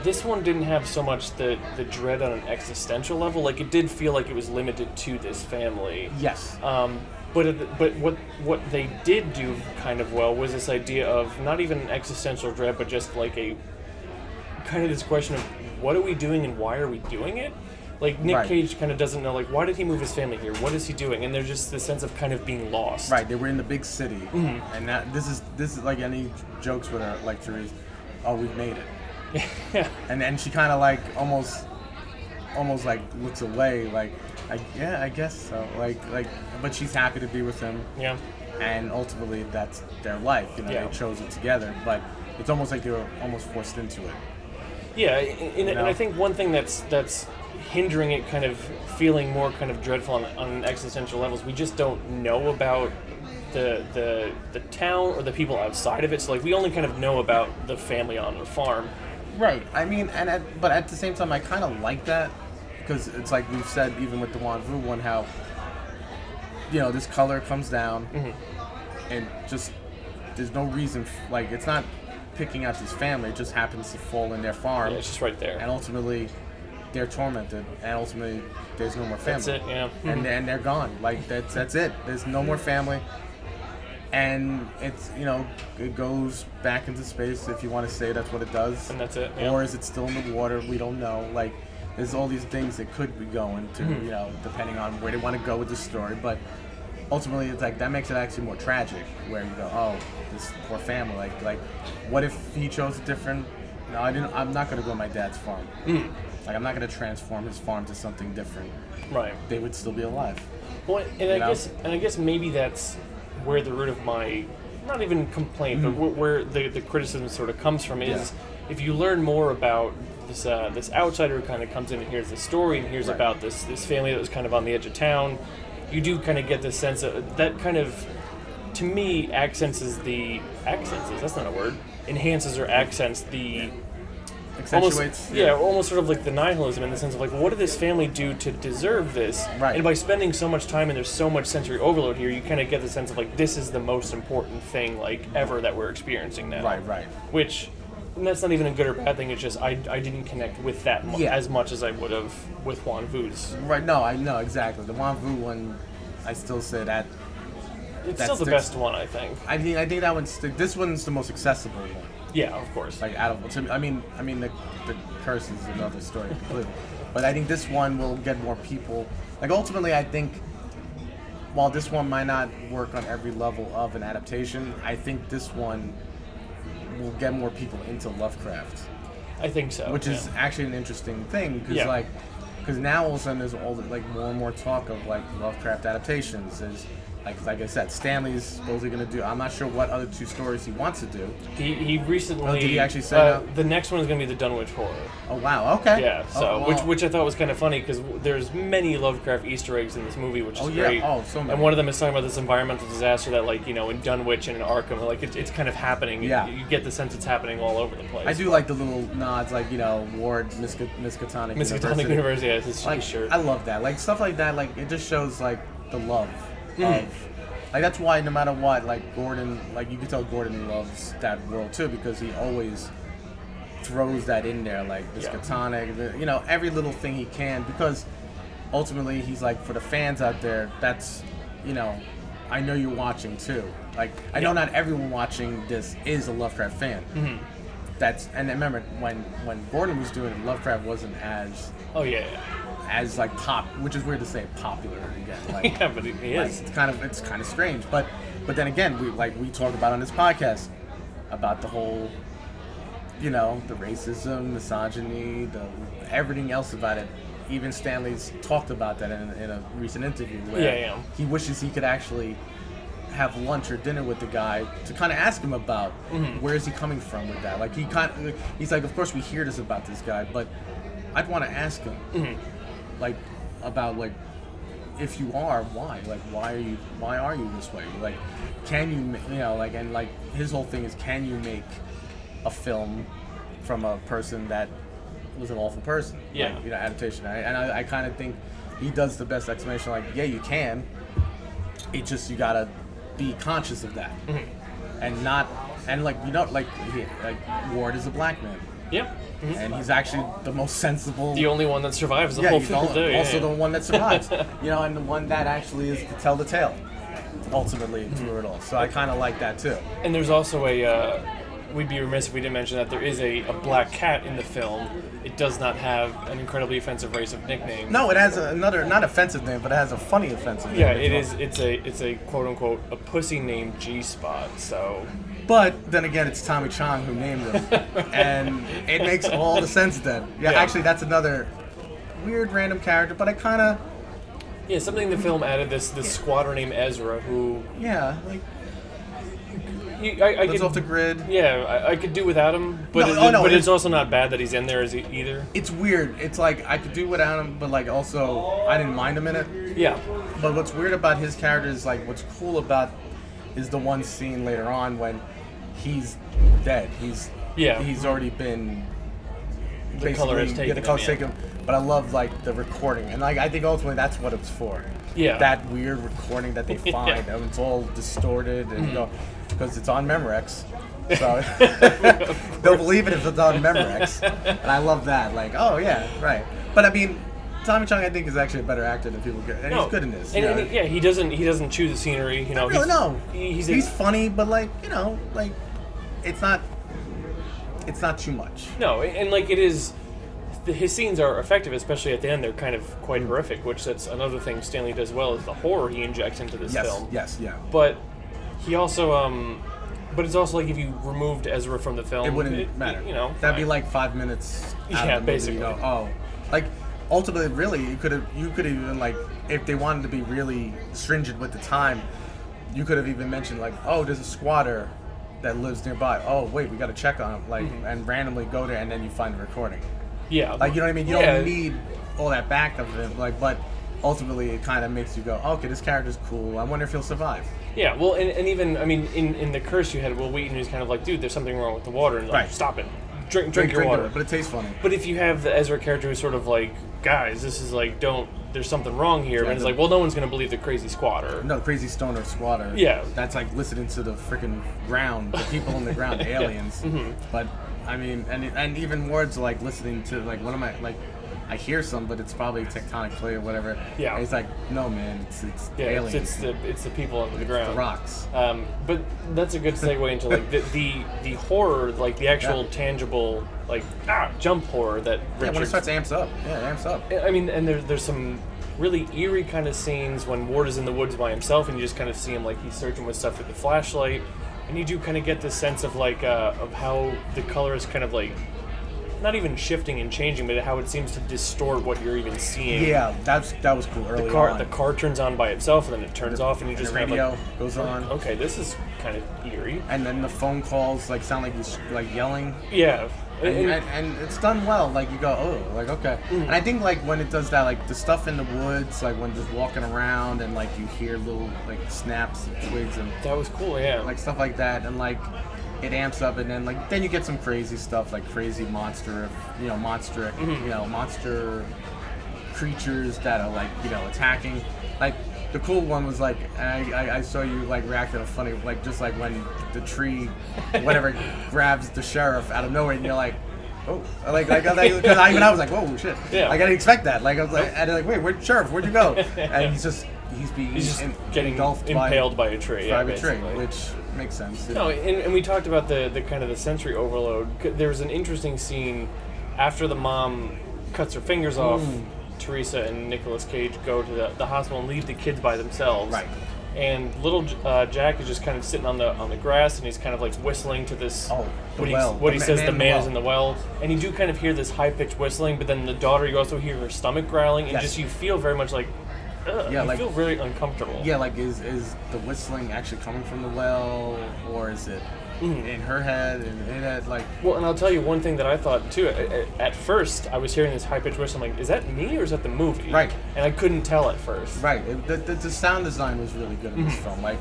S1: This one didn't have so much the, the dread on an existential level. Like it did feel like it was limited to this family.
S2: yes,
S1: Um, but but what what they did do kind of well was this idea of not even an existential dread, but just like a kind of this question of what are we doing and why are we doing it? Like Nick
S2: Right.
S1: Cage kind of doesn't know like why did he move his family here? What is he doing? And there's just this sense of kind of being lost.
S2: Right, they were in the big city,
S1: Mm-hmm.
S2: and that this is this is like any jokes with her like Therese. Oh, we've made it,
S1: yeah.
S2: and and she kind of like almost, almost like looks away, like, I, yeah, I guess so. Like like, but she's happy to be with him,
S1: Yeah.
S2: and ultimately that's their life. You know,
S1: Yeah.
S2: they chose it together, but it's almost like they were almost forced into it.
S1: Yeah, and, and, and
S2: know?
S1: I think one thing that's that's hindering it kind of feeling more kind of dreadful on, on existential levels, we just don't know about the the the town or the people outside of it. So like we only kind of know about the family on the farm.
S2: Right. I mean, and at, but at the same time, I kind of like that because it's like we've said, even with the Huan Vu one, how you know this color comes down mm-hmm. and just there's no reason f- like it's not picking out this family; it just happens to fall in their farm,
S1: Yeah, it's just right there.
S2: and ultimately they're tormented, and ultimately there's no more family.
S1: That's it. Yeah.
S2: And and they're gone. Like that's that's it. There's no more family. And it's you know it goes back into space if you want to say that's what it does
S1: And that's it. Yeah.
S2: or is it still in the water? We don't know. Like, there's all these things that could be going to,
S1: Mm-hmm.
S2: you know, depending on where they want to go with the story. But ultimately it's like that makes it actually more tragic where you go oh this poor family like like what if he chose a different no i didn't i'm not going to go to my dad's farm
S1: Mm.
S2: Like i'm not going to transform his farm to something different
S1: Right.
S2: they would still be alive
S1: Well, and I
S2: know?
S1: guess and I guess maybe that's where the root of my not even complaint, but where the, the criticism sort of comes from is
S2: Mm-hmm. Yeah.
S1: if you learn more about this uh, this outsider who kind of comes in and hears the story and hears
S2: Right.
S1: about this this family that was kind of on the edge of town, you do kind of get this sense of that kind of to me accents is the accents is that's not a word enhances or accents the almost,
S2: accentuates
S1: yeah, almost sort of like the nihilism in the sense of like, what did this family do to deserve this?
S2: Right.
S1: And by spending so much time and there's so much sensory overload here, you kind of get the sense of like, this is the most important thing like ever that we're experiencing now.
S2: right right
S1: Which, and that's not even a good or bad thing. It's just I, I didn't connect with that mu-
S2: Yeah.
S1: as much as I would have with Huan Vu's.
S2: right no i know exactly the Huan Vu one i still say that
S1: It's
S2: That
S1: still the best one, I think.
S2: i think i think that one's the, this one's the most accessible one
S1: Yeah, of course.
S2: like out of to I mean I mean the the curse is another story completely. But I think this one will get more people like ultimately I think while this one might not work on every level of an adaptation, I think this one will get more people into Lovecraft,
S1: I think so.
S2: which is actually an interesting thing because
S1: Yeah.
S2: like because now all of a sudden there's all the, like more and more talk of like Lovecraft adaptations. There's like like I said, Stanley's supposedly going to do. I'm not sure what other two stories he wants to do.
S1: He, he recently.
S2: Oh, did he actually say
S1: uh,
S2: that?
S1: The next one is going to be the Dunwich Horror.
S2: Oh wow, okay.
S1: Yeah,
S2: Oh,
S1: so which which I thought was kind of funny because there's many Lovecraft Easter eggs in this movie, which is
S2: Oh, yeah.
S1: great.
S2: Oh, so many.
S1: And one of them is talking about this environmental disaster that, like you know, in Dunwich and in Arkham, like it's, it's kind of happening. You-
S2: Yeah.
S1: you, get the sense it's happening all over the place.
S2: I do like the little nods, like you know, Ward, Miska- Miskatonic
S1: Miskatonic
S2: University.
S1: University has his,
S2: Like,
S1: shirt.
S2: I love that. Like stuff like that. Like it just shows like the love
S1: Mm-hmm.
S2: of. Like that's why no matter what, like Gordon, like you can tell Gordon loves that world too because he always throws that in there, like
S1: Yeah.
S2: Miskatonic, the- you know, every little thing he can because ultimately he's like for the fans out there. That's you know, I know you're watching too. Like I know not everyone watching this is a Lovecraft fan
S1: Mhm.
S2: that's and remember when when Gordon was doing it, Lovecraft wasn't as
S1: Oh yeah, yeah.
S2: As like pop, which is weird to say popular again. Like,
S1: yeah, but he, he
S2: like, it's kind of it's kind of strange, but but then again, we like we talk about on this podcast about the whole, you know, the racism, misogyny, the everything else about it. Even Stanley's talked about that in, in a recent interview where
S1: Yeah, yeah.
S2: he wishes he could actually have lunch or dinner with the guy to kind of ask him about
S1: Mm-hmm.
S2: where is he coming from with that. Like he kind of, he's like, of course we hear this about this guy, but I'd want to ask him,
S1: Mm-hmm.
S2: Like, about like if you are, why? Like, why are you? Why are you this way? Like, can you, you know, like, and like his whole thing is, can you make a film from a person that was an awful person?
S1: Yeah.
S2: Like, you know, adaptation. I, and I, I kind of think he does the best explanation. Like, yeah, you can. It just you gotta be conscious of that,
S1: Mm-hmm.
S2: and not, and like you know, like he, like Ward is a black man,
S1: Yep. Mhm.
S2: and he's actually the most sensible
S1: The only one that survives the
S2: yeah,
S1: whole film
S2: the,
S1: yeah,
S2: also
S1: yeah.
S2: the one that survives. you know, and the one that actually is to tell the tale, ultimately
S1: Mm-hmm.
S2: through it all. So I kind of like that too.
S1: And there's also a. Uh, we'd be remiss if we didn't mention that there is a, a black cat in the film. It does not have an incredibly offensive race of nickname.
S2: No, it has another not offensive name, but it has a funny offensive name.
S1: Yeah, it
S2: well.
S1: is. It's a it's a quote unquote a pussy named G Spot. So
S2: But then again, it's Tommy Chong who named them, and it makes all the sense then. Yeah,
S1: Yeah.
S2: actually, that's another weird random character, but I kind of
S1: yeah, something the film added this this squatter named Ezra who
S2: yeah like
S1: you, I, I
S2: lives
S1: could
S2: off the grid.
S1: yeah I, I could do without him, but
S2: No,
S1: it,
S2: oh, no,
S1: but
S2: it-
S1: it's also not bad that he's in there as either.
S2: It's weird. It's like I could do without him, but like also I didn't mind him in it.
S1: Yeah,
S2: But what's weird about his character is like what's cool about is the one scene later on when he's dead. He's
S1: Yeah.
S2: He's already been.
S1: The color
S2: basically-
S1: taken
S2: yeah, the color's
S1: him, yeah.
S2: But I love like the recording, and like I think ultimately that's what it's for.
S1: Yeah.
S2: That weird recording that they
S1: Yeah.
S2: find, and it's all distorted, and mm-hmm. you know, because it's on Memorex. So they'll believe it if it's on Memorex, and I love that. Like, oh yeah, right. But I mean, Tommy Chong, I think, is actually a better actor than people get, and
S1: no,
S2: he's good in this.
S1: And, and he- yeah, he doesn't he doesn't choose the scenery. You know,
S2: Really,
S1: he's,
S2: no.
S1: he- he's,
S2: He's,
S1: a-
S2: funny, but like you know, like it's not. It's not too much.
S1: No, and like it is the, his scenes are effective, especially at the end. They're kind of quite horrific, which that's another thing Stanley does well is the horror he injects into this
S2: Yes,
S1: film.
S2: yes, yeah.
S1: But he also, um, but it's also like if you removed Ezra from the film,
S2: It wouldn't matter.
S1: You know,
S2: that'd be like five minutes. Out
S1: Yeah,
S2: of the movie. You go, oh, like ultimately, really, you could have, you could have even like, if they wanted to be really stringent with the time, you could have even mentioned like, oh, there's a squatter that lives nearby. Oh, wait, we got to check on him, like,
S1: Mm-hmm.
S2: and randomly go there, and then you find the recording.
S1: yeah,
S2: Like, you know what I mean? You
S1: yeah.
S2: don't need all that back of it, like, but ultimately, it kind of makes you go, okay, this character's cool. I wonder if he'll survive.
S1: Yeah, well, and, and even I mean, in, in the curse you had Wil Wheaton, who's kind of like, dude, there's something wrong with the water, and like,
S2: Right.
S1: stop it, drink drink, your water.
S2: it, but it tastes funny.
S1: But if you have the Ezra character who's sort of like, guys, this is like, don't, there's something wrong here,
S2: Yeah,
S1: and it's
S2: the-
S1: like, well, no one's gonna believe the crazy squatter.
S2: No, crazy stoner squatter.
S1: Yeah.
S2: That's like listening to the freaking ground, the people on the ground, the aliens.
S1: Mm-hmm.
S2: But I mean, and and even words like listening to like what am I like? I hear some, but it's probably tectonic plate or whatever.
S1: Yeah.
S2: And it's like no, man, it's it's
S1: Yeah,
S2: aliens.
S1: it's, it's the it's the people under the ground.
S2: the rocks.
S1: Um, but that's a good segue into like the the, the horror, like the actual
S2: Yeah.
S1: tangible, like ah, jump horror that
S2: Yeah, when it starts amps up. Yeah, it amps up.
S1: I mean, and there's there's some really eerie kind of scenes when Ward is in the woods by himself, and you just kind of see him like he's searching with stuff with the flashlight, and you do kind of get this sense of like uh, of how the color is kind of like not even shifting and changing, but how it seems to distort what you're even seeing.
S2: Yeah, that's that was cool early
S1: The car,
S2: on.
S1: the car turns on by itself, and then it turns off, and you
S2: and
S1: just
S2: the radio
S1: like,
S2: goes on,
S1: okay, this is kind of eerie.
S2: and then the phone calls like sound like he's like yelling.
S1: Yeah,
S2: and,
S1: And-
S2: and, and it's done well. Like you go, oh, like okay.
S1: Mm.
S2: And I think like when it does that, like the stuff in the woods, like when just walking around and like you hear little like snaps, and twigs, and
S1: that was cool. Yeah,
S2: like stuff like that, and like it amps up, and then like then you get some crazy stuff, like crazy monster, you know, monster,
S1: Mm-hmm.
S2: you know, monster creatures that are like you know attacking. Like the cool one was like I, I, I saw you like react in a funny like just like when the tree, whatever, grabs the sheriff out of nowhere, and you're like. Oh, like like because I even I was like, whoa, shit!
S1: Yeah.
S2: I didn't expect that. Like I was like, and like, wait, where sheriff? Where'd you go? And he's just he's being
S1: he's just
S2: en-
S1: getting
S2: engulfed
S1: impaled by, a tree. Yeah,
S2: by a tree, which makes sense.
S1: No, and, and we talked about the, the kind of the sensory overload. There was an interesting scene after the mom cuts her fingers off.
S2: Mm.
S1: Theresa and Nicolas Cage go to the, the hospital and leave the kids by themselves.
S2: Right.
S1: And little uh, Jack is just kind of sitting on the on the grass, and he's kind of like whistling to this.
S2: Oh,
S1: what he,
S2: well.
S1: what he
S2: ma-
S1: says,
S2: man
S1: the man
S2: well.
S1: is in the well, and you do kind of hear this high pitched whistling. But then the daughter, you also hear her stomach growling, and
S2: Yes.
S1: just you feel very much like, ugh,
S2: Yeah,
S1: you
S2: like-
S1: feel very uncomfortable.
S2: Yeah, like is is the whistling actually coming from the well, or is it
S1: Mm.
S2: in her head and it had like
S1: Well, and I'll tell you one thing that I thought too. At, first, I was hearing this high pitched whistle. I'm like, is that me or is that the movie?
S2: Right.
S1: And I couldn't tell at first.
S2: right? It, the, the, the sound design was really good in this
S1: Mm-hmm.
S2: film, like,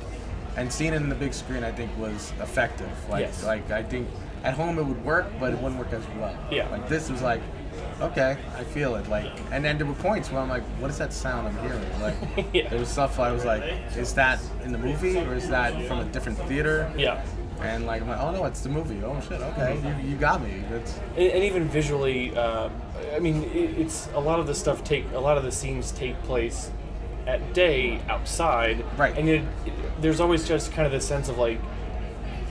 S2: and seeing it in the big screen, I think was effective. Like,
S1: Yes.
S2: like I think at home it would work, but it wouldn't work as well.
S1: Yeah.
S2: Like this was like. Okay, I feel it. Like, and then there were points where I'm like, "What is that sound I'm hearing?" Like,
S1: Yeah.
S2: there was stuff I was like, "Is that in the movie or is that from a different theater?"
S1: Yeah.
S2: And like, I'm like, "Oh no, it's the movie." Oh shit, okay, you, you got me. It's
S1: And, and even visually, uh, I mean, it, it's a lot of the stuff take a lot of the scenes take place at day outside.
S2: Right.
S1: And it, it, there's always just kind of this sense of like.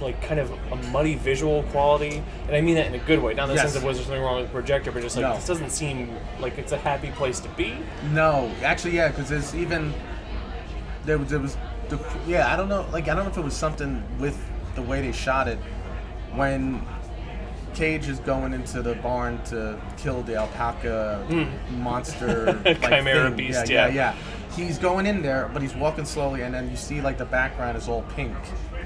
S1: Like kind of a muddy visual quality, and I mean that in a good way. Not in the
S2: Yes.
S1: sense of was there something wrong with the projector, but just like
S2: No.
S1: this doesn't seem like it's a happy place to be.
S2: No, actually, yeah, because there's even there was there was the yeah I don't know like I don't know if it was something with the way they shot it when Cage is going into the barn to kill the alpaca monster
S1: Hmm. Chimera
S2: thing.
S1: beast,
S2: yeah,
S1: yeah.
S2: yeah he's going in there but he's walking slowly and then you see like the background is all pink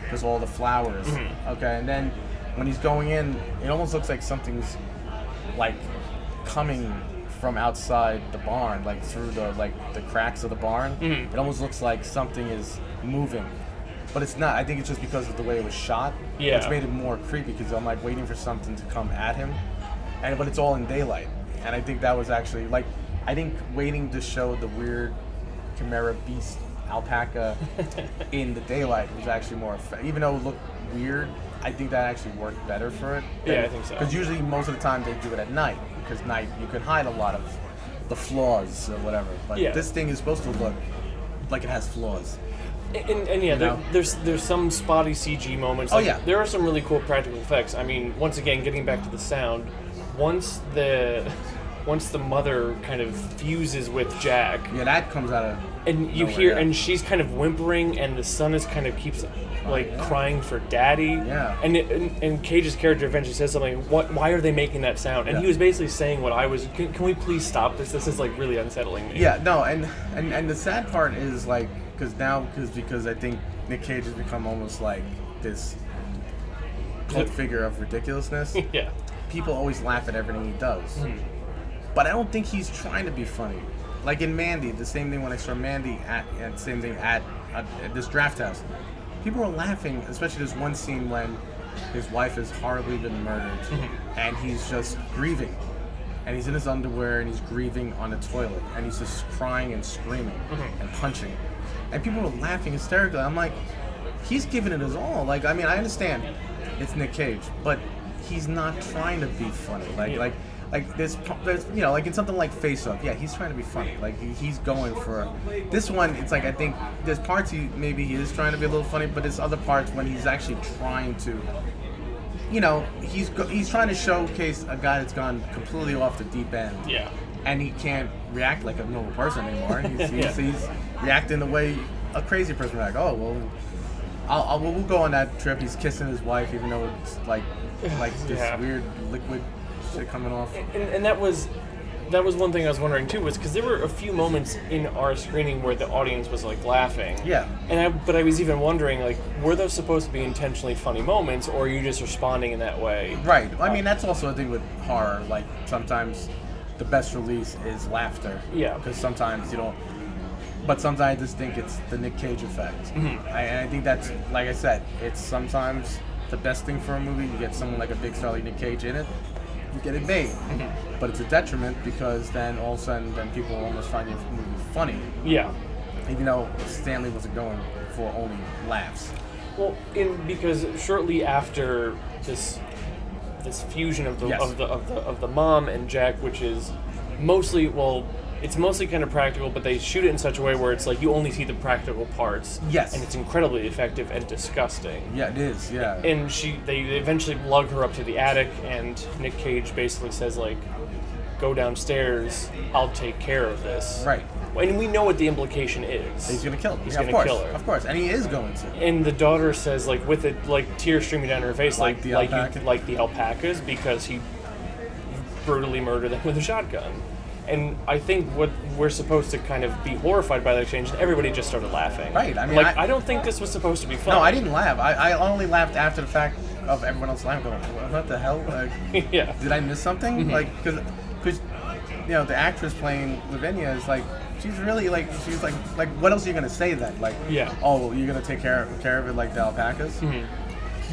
S2: because all the flowers
S1: Mm-hmm.
S2: okay and then when he's going in it almost looks like something's like coming from outside the barn, like through the like the cracks of the barn.
S1: Mhm.
S2: It almost looks like something is moving, but it's not. I think it's just because of the way it was shot,
S1: Yeah.
S2: which made it more creepy. Because I'm like waiting for something to come at him, and but it's all in daylight, and I think that was actually like I think waiting to show the weird chimera beast alpaca in the daylight was actually more effective. Even though it looked weird, I think that actually worked better for it.
S1: Yeah, I think so.
S2: Because usually most of the time they do it at night because night you can hide a lot of the flaws or whatever. But
S1: Yeah.
S2: this thing is supposed to look like it has flaws.
S1: And, and yeah,
S2: You
S1: there, there's there's some spotty CG moments.
S2: Oh, yeah.
S1: there are some really cool practical effects. I mean, once again, getting back to the sound, once the once the mother kind of fuses with Jack,
S2: Yeah, that comes out of.
S1: And you hear, and she's kind of whimpering, and the son is kind of keeps like
S2: yeah.
S1: crying for daddy.
S2: Yeah.
S1: And, it, and and Cage's character eventually says something. What? Why are they making that sound? And
S2: Yeah.
S1: he was basically saying what I was. Can, can we please stop this? This is like really unsettling me.
S2: Yeah, no, and and and the sad part is like because now because because I think Nic Cage has become almost like this cult figure of ridiculousness.
S1: yeah.
S2: People always laugh at everything he does,
S1: Hmm.
S2: but I don't think he's trying to be funny. Like in Mandy, the same thing when I saw Mandy at and same thing at, at, at this Drafthouse. People were laughing, especially this one scene when his wife has horribly been murdered, mm-hmm. and he's just grieving. And he's in his underwear and he's grieving on the toilet and he's just crying and screaming mm-hmm. and punching. And people were laughing hysterically. I'm like he's giving it his all. Like i mean i understand it's nic cage but he's not trying to be funny. Like
S1: Yeah.
S2: like like this there's you know like in something like face off yeah he's trying to be funny like he, he's going for this one it's like i think there's parts he maybe he is trying to be a little funny but there's other parts when he's actually trying to you know, he's go- he's trying to showcase a guy that's gone completely off the deep end.
S1: Yeah.
S2: And he can't react like a normal person anymore. He's,
S1: Yeah.
S2: he's, he's reacting the way a crazy person would react. Oh well, I'll, I'll we'll go on that trip. He's kissing his wife, even though it's like like this
S1: Yeah.
S2: weird liquid shit coming off.
S1: and, and that was that was one thing I was wondering too was because there were a few moments in our screening where the audience was like laughing.
S2: Yeah.
S1: And I, but I was even wondering like, were those supposed to be intentionally funny moments, or are you just responding in that way?
S2: Right. I mean, that's also a thing with horror. Like sometimes the best release is laughter.
S1: Yeah.
S2: Because sometimes you don't. But sometimes I just think it's the Nic Cage effect.
S1: Mm-hmm.
S2: I, and I think that's, like I said, it's sometimes the best thing for a movie. You get someone like a big star like Nic Cage in it, you get it made.
S1: Mm-hmm.
S2: But it's a detriment because then all of a sudden, then people almost find your movie funny,
S1: Yeah.
S2: even though Stanley wasn't going for only laughs.
S1: Well, in because shortly after this this fusion of the
S2: Yes.
S1: of the of the of the mom and Jack, which is mostly well, it's mostly kind of practical, but they shoot it in such a way where it's like you only see the practical parts.
S2: Yes.
S1: And it's incredibly effective and disgusting.
S2: Yeah, it is. Yeah.
S1: and she they eventually lug her up to the attic and nic cage basically says like go downstairs i'll take care of this
S2: Right.
S1: and we know what the implication is
S2: He's gonna kill him.
S1: He's
S2: yeah,
S1: gonna
S2: course,
S1: kill her.
S2: Of course, and he is going to.
S1: and the daughter says like with it like tears streaming down her face
S2: Like
S1: like
S2: the
S1: like
S2: alpaca?
S1: you like the alpacas because he brutally murdered them with a shotgun and I think what we're supposed to kind of be horrified by that exchange, everybody just started laughing.
S2: Right, I mean,
S1: like
S2: I-
S1: I, don't think this was supposed to be fun.
S2: No, I didn't laugh. I, I only laughed after the fact of everyone else laughing. Going, what the hell? Like,
S1: yeah,
S2: did I miss something?
S1: Mm-hmm.
S2: Like, because, because, you know, the actress playing Lavinia is like, she's really like, she's like, like, what else are you gonna say then? Like,
S1: Yeah.
S2: oh, you're gonna take care of, care of it like the alpacas?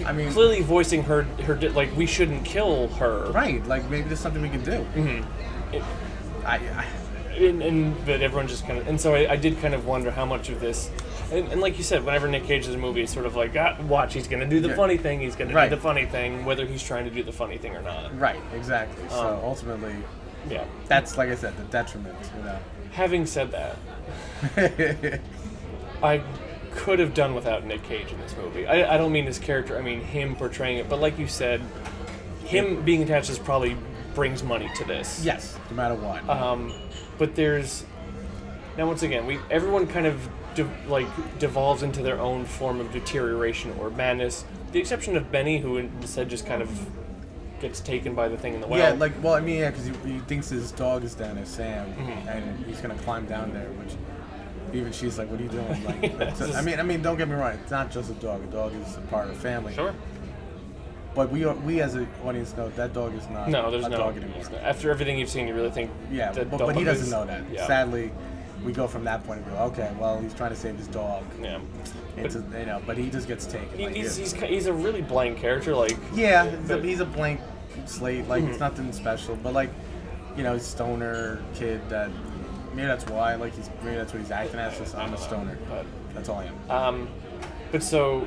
S2: I mean,
S1: clearly voicing her her like we shouldn't kill her.
S2: right? Like, maybe there's something we can do.
S1: Mm-hmm. It-
S2: I, I,
S1: and, and but everyone just kind of and so I, I did kind of wonder how much of this and, and like you said whenever nic cage is in a movie it's sort of like ah, watch he's gonna do the
S2: Yeah.
S1: funny thing he's gonna
S2: Right.
S1: do the funny thing whether he's trying to do the funny thing or not
S2: right, exactly. So
S1: Um,
S2: ultimately,
S1: yeah
S2: that's like I said, the detriment. You know.
S1: having said that i could have done without nic cage in this movie I, I don't mean his character i mean him portraying it but like you said him being attached is probably brings money to this
S2: yes, no matter what.
S1: Um, but there's now once again we everyone kind of de- like devolves into their own form of deterioration or madness. The exception of Benny, who instead just kind of gets taken by the thing in the well.
S2: yeah, like well, I mean, yeah, because he, he thinks his dog is down there, Sam,
S1: Mm-hmm.
S2: and he's gonna climb down there. Which even she's like, "What are you doing?" Like,
S1: Yeah,
S2: a-
S1: this
S2: I mean, I mean, don't get me wrong. It's not just a dog. A dog is a part of the family.
S1: sure.
S2: But we are, we as an audience know that dog is not
S1: No, there's
S2: a
S1: no.
S2: dog anymore.
S1: no- After everything you've seen, you really think.
S2: Yeah, but, but he doesn't
S1: is-
S2: know that.
S1: Yeah.
S2: Sadly, we go from that point of view. Okay, well, he's trying to save his dog.
S1: Yeah.
S2: It's a, you know, but he just gets taken.
S1: He,
S2: like
S1: he's, he's he's a really blank character. Like
S2: Yeah, he's a,
S1: But-
S2: he's a blank slate. Like
S1: Mm-hmm.
S2: it's nothing special, but like, you know, stoner kid. That maybe that's why. Like he's maybe that's what he's acting as. I'm a stoner.
S1: But-
S2: That's all I am.
S1: Um, but so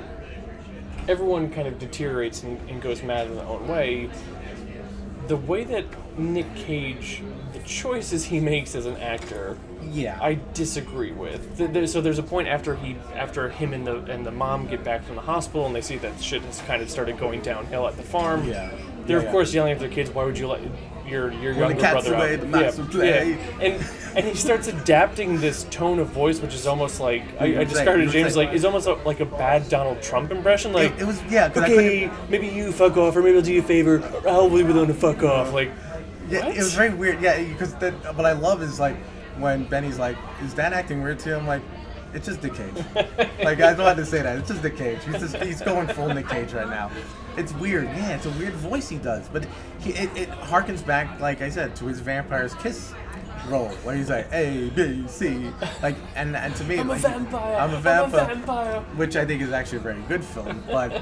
S1: everyone kind of deteriorates and, and goes mad in their own way. The way that Nic Cage, the choices he makes as an actor,
S2: Yeah.
S1: I disagree with. Th- there- So there's a point after he, after him and the and the mom get back from the hospital, and they see that shit has kind of started going downhill at the farm.
S2: Yeah.
S1: They're
S2: Yeah,
S1: of
S2: yeah.
S1: course yelling at their kids. Why would you let your your
S2: When
S1: younger brother
S2: away,
S1: out?
S2: the will play.
S1: Yeah. And and he starts adapting this tone of voice, which is almost like I, I described it
S2: he
S1: to
S2: was
S1: James
S2: like-
S1: like it's almost a, like a bad Donald Trump impression. Like
S2: it, it was yeah.
S1: Okay, maybe you fuck off, or maybe I'll do you a favor. Or I'll leave it alone to fuck off. Like
S2: Yeah,
S1: what?
S2: it was very weird. Yeah, because. What I love is like when Benny's like, "Is that acting weird to you?" I'm like, "It's just Nic Cage." like I don't have to say that. It's just Nic Cage. He's just he's going full Nic Cage right now. It's weird. Yeah, it's a weird voice he does, but he it, it harkens back, like I said, to his Vampire's Kiss role, where he's like A B C, like and and to me,
S1: I'm a vampire.
S2: I'm a
S1: I'm a
S2: vampire.
S1: vampire.
S2: which I think is actually a very good film. But,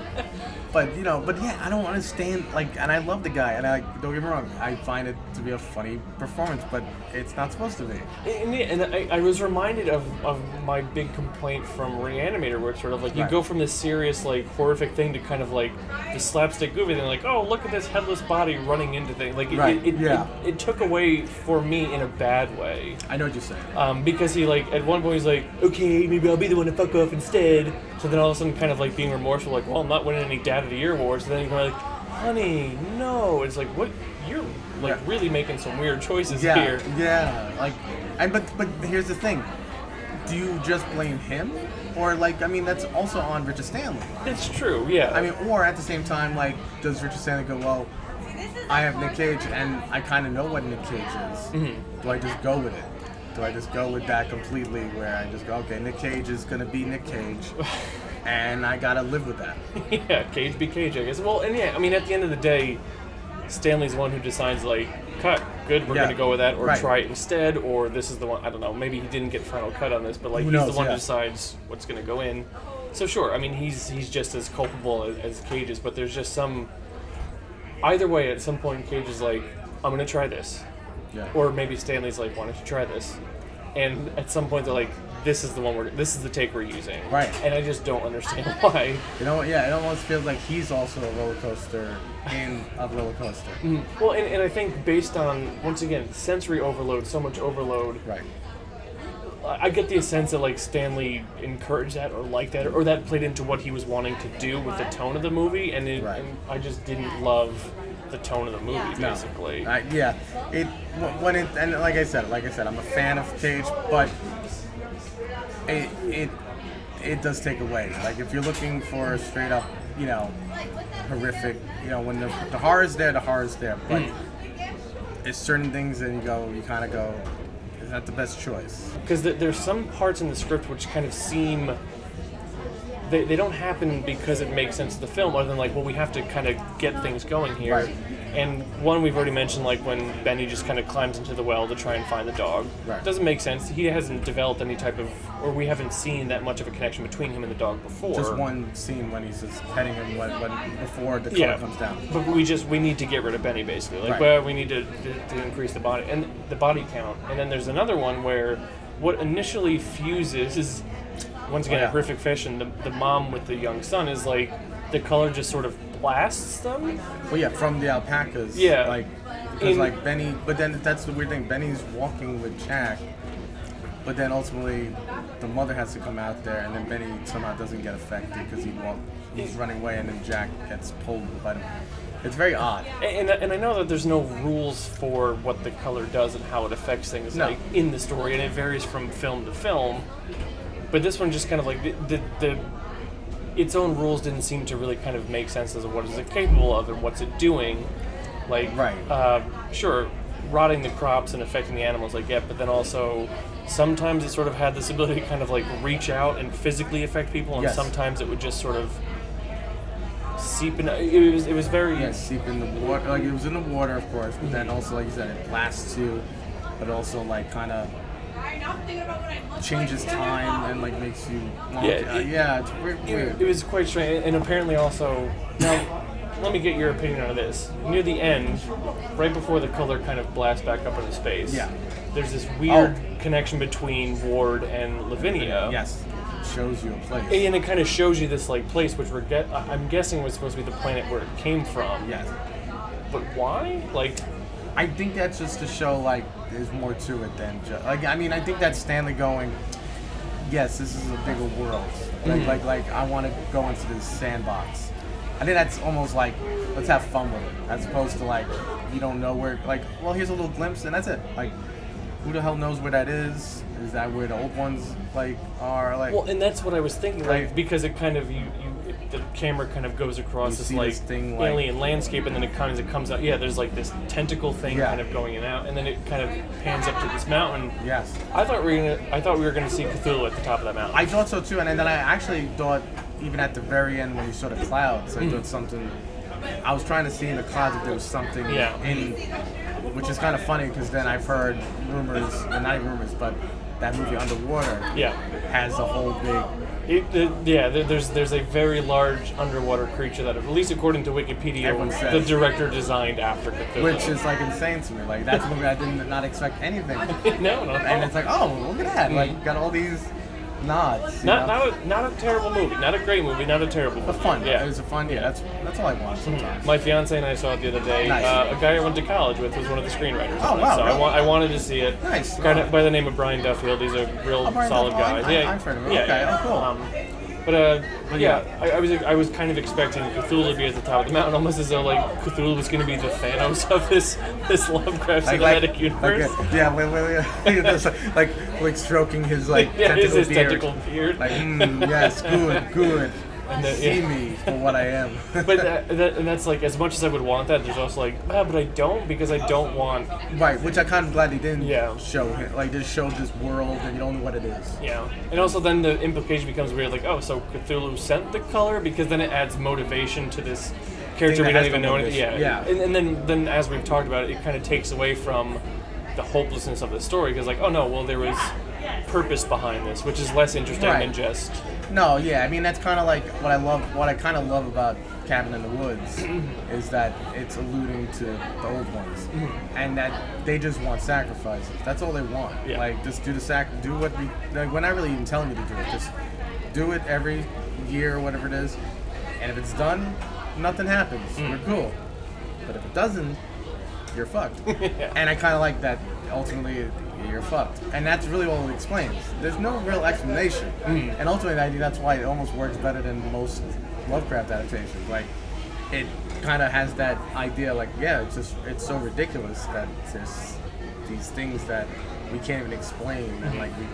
S2: but you know, but yeah, I don't understand. Like, and I love the guy, and I don't get me wrong, I find it to be a funny performance, but it's not supposed to be.
S1: And, and I, I was reminded of, of my big complaint from Re-Animator, where it's sort of like you
S2: Right.
S1: go from this serious, like horrific thing to kind of like the slapstick goofy thing, like oh look at this headless body running into things. Like it,
S2: Right,
S1: it, it,
S2: yeah.
S1: it, it took away for me in a bad way.
S2: I know what you're saying.
S1: Um, because he like at one point he's like, okay, maybe I'll be the one to fuck off instead. So then all of a sudden, kind of like being remorseful, like, well, I'm not winning any Dad of the Year awards. So then you're like, honey, no. It's like, what? You're like
S2: Yeah.
S1: really making some weird choices
S2: yeah,
S1: here.
S2: yeah. Like, and but but here's the thing. Do you just blame him, or like I mean that's also on Richard Stanley.
S1: It's true, yeah.
S2: I mean, or at the same time, like, does Richard Stanley go, well, I have Nic Cage, and I kind of know what Nic Cage is.
S1: Mm-hmm.
S2: Do I just go with it? Do I just go with that completely, where I just go, okay, Nic Cage is gonna be Nic Cage, and I gotta live with that.
S1: yeah, Cage be Cage, I guess. Well, and yeah, I mean, at the end of the day, Stanley's the one who decides, like, cut, good, we're
S2: Yeah.
S1: going to go with that, or
S2: Right.
S1: try it instead, or this is the one, I don't know, maybe he didn't get final cut on this, but, like,
S2: Who
S1: he's
S2: knows,
S1: the one
S2: yeah.
S1: who decides what's going to go in. So, sure, I mean, he's he's just as culpable as, as Cage is, but there's just some. Either way, at some point, Cage is like, I'm going to try this.
S2: Yeah.
S1: Or maybe Stanley's like, why don't you try this? And at some point, they're like, this is the one we're, this is the take we're using.
S2: Right.
S1: And I just don't understand why.
S2: You know, what? yeah, it almost feels like he's also a roller coaster in a roller coaster. Mm-hmm.
S1: Well, and, and I think based on once again sensory overload, so much overload,
S2: Right.
S1: I I get the sense that like Stanley encouraged that or liked that or that played into what he was wanting to do with the tone of the movie, and, it,
S2: Right.
S1: and I just didn't love the tone of the movie
S2: No.
S1: basically.
S2: I, yeah, it wh- when it and like I said, like I said, I'm a fan of Cage, but it it it does take away. Like if you're looking for a straight up, you know, horrific, you know, when the, the horror's there, the horror's there, but mm. it's certain things that you go, you kind of go, that the best choice?
S1: because th- there's some parts in the script which kind of seem they, they don't happen because it makes sense to the film other than like well we have to kind of get things going here
S2: Right.
S1: and one we've already mentioned like when benny just kind of climbs into the well to try and find the dog
S2: Right.
S1: doesn't make sense he hasn't developed any type of or we haven't seen that much of a connection between him and the dog before
S2: Just one scene when he's just petting him when, when before the color
S1: yeah
S2: comes down.
S1: but we just we need to get rid of benny basically like
S2: Right.
S1: well we need to, to, to increase the body and the body count and then there's another one where what initially fuses is once again
S2: Oh, yeah.
S1: a horrific fashion the, the mom with the young son is like the color just sort of blasts them
S2: Well, yeah, from the alpacas.
S1: Yeah.
S2: Like, because
S1: In-
S2: like Benny, but then that's the weird thing. Benny's walking with Jack, but then ultimately the mother has to come out there, and then Benny somehow doesn't get affected because he walk, he's running away, and then Jack gets pulled by them. It's very odd.
S1: and, and I know that there's no rules for what the color does and how it affects things
S2: No.
S1: like in the story, and it varies from film to film. But this one just kind of like the, the, the its own rules didn't seem to really kind of make sense as to what is it capable of and what's it doing. Like,
S2: Right.
S1: uh, sure, rotting the crops and affecting the animals, I get, but then also sometimes it sort of had this ability to kind of like reach out and physically affect people, and
S2: Yes.
S1: sometimes it would just sort of seep in. It was it was very
S2: Yeah, seep in the water. Like it was in the water, of course, but then also, like you said, it blasts you, but also like kind of changes time and like makes you. Want
S1: Yeah,
S2: to- uh,
S1: it-
S2: yeah, it's weird.
S1: It,
S2: weird.
S1: it was quite strange, and apparently also. Now, let me get your opinion on this. Near the end, right before the color kind of blasts back up into space,
S2: Yeah.
S1: there's this weird
S2: Oh.
S1: connection between Ward and Lavinia.
S2: yes, shows you a place.
S1: And it kind of shows you this like place, which we're get. I- I'm guessing was supposed to be the planet where it came from.
S2: yes.
S1: But why? Like,
S2: I think that's just to show like there's more to it than just like I mean I think that's Stanley going. Yes, this is a bigger world. Like
S1: Mhm.
S2: like like I want to go into this sandbox, I think that's almost like let's have fun with it, as opposed to like you don't know where. Like, well, here's a little glimpse, and that's it. Like, who the hell knows where that is? Is that where the old ones like are? Like,
S1: Well, and that's what I was thinking, like
S2: Right.
S1: because it kind of you, you the camera kind of goes across
S2: You
S1: this like,
S2: this thing, like-
S1: alien landscape, and then it comes it comes out. Yeah, there's like this tentacle thing
S2: Yeah.
S1: kind of going in and out, and then it kind of pans up to this mountain.
S2: yes.
S1: I thought we were gonna I thought we were gonna see Cthulhu at the top of that mountain.
S2: I thought so too, and then I actually thought even at the very end when you saw the clouds. I mm. thought something. I was trying to see in the clouds if there was something
S1: Yeah.
S2: in, which is kind of funny because then I've heard rumors, well, not even rumors, but that movie Underwater
S1: yeah.
S2: has a whole big.
S1: It, it- yeah, there- there's there's a very large underwater creature that, at least according to Wikipedia,
S2: Everyone says.
S1: the director designed after Cthulhu.
S2: Which is like insane to me. Like that's a movie I did not expect anything.
S1: no, no,
S2: And it's like, oh, look at that! Like got all these nods. you
S1: not
S2: know?
S1: not a, not a terrible movie, not a great movie, not a terrible movie.
S2: But fun.
S1: Yeah,
S2: It was a fun. Yeah, that's that's all I want sometimes.
S1: My fiance and I saw it the other day.
S2: Nice.
S1: Uh, a guy I went to college with was one of the screenwriters.
S2: Oh,
S1: on it,
S2: wow,
S1: So I,
S2: really?
S1: wa- I wanted to see it.
S2: Nice.
S1: Guy by the name of Brian Duffield. He's a real
S2: Oh, Brian
S1: solid
S2: Duffield.
S1: guy.
S2: I-
S1: yeah,
S2: I've heard of him.
S1: Yeah,
S2: Okay,
S1: yeah.
S2: oh, cool.
S1: Um, but uh,
S2: But
S1: yeah. I, I was I was kind of expecting Cthulhu to be at the top of the mountain, almost as though like Cthulhu was going to be the Thanos of this this Lovecraft
S2: Like,
S1: cinematic
S2: like,
S1: universe.
S2: like, yeah, wait. Like, like stroking his like
S1: yeah,
S2: tentacle
S1: his
S2: beard.
S1: tentacle beard.
S2: Like, mm, yes, good, good.
S1: And the-
S2: See
S1: yeah.
S2: me for what I am.
S1: but that, that, and that's like as much as I would want that. There's also like, ah, but I don't because I don't want
S2: right, which I kind of glad they didn't
S1: Yeah.
S2: show him. Like, just show this world and you don't know what it is.
S1: Yeah, and also then the implication becomes weird, like, oh, so Cthulhu sent the color because then it adds motivation to this character we don't even know anything. Yeah.
S2: Yeah.
S1: And, and then then as we've talked about it, it kind of takes away from the hopelessness of the story because like, oh no, well there was purpose behind this, which is less interesting
S2: Right.
S1: than just
S2: No, yeah, I mean that's kind of like what I love. What I kind of love about Cabin in the Woods mm-hmm. is that it's alluding to the old ones, mm-hmm. and that they just want sacrifices. That's all they want.
S1: Yeah.
S2: Like just do the sac, do what we. Like, we're not really even telling you to do it. Just do it every year or whatever it is, and if it's done, nothing happens. Mm. We're cool. But if it doesn't, you're fucked. And I kind of like that. Ultimately, you're fucked, and that's really all it explains. There's no real explanation, hmm. and ultimately, I think that's why it almost works better than most Lovecraft adaptations. Like, it kind of has that idea, like, yeah, it's just it's so ridiculous that there's these things that we can't even explain, and like, we,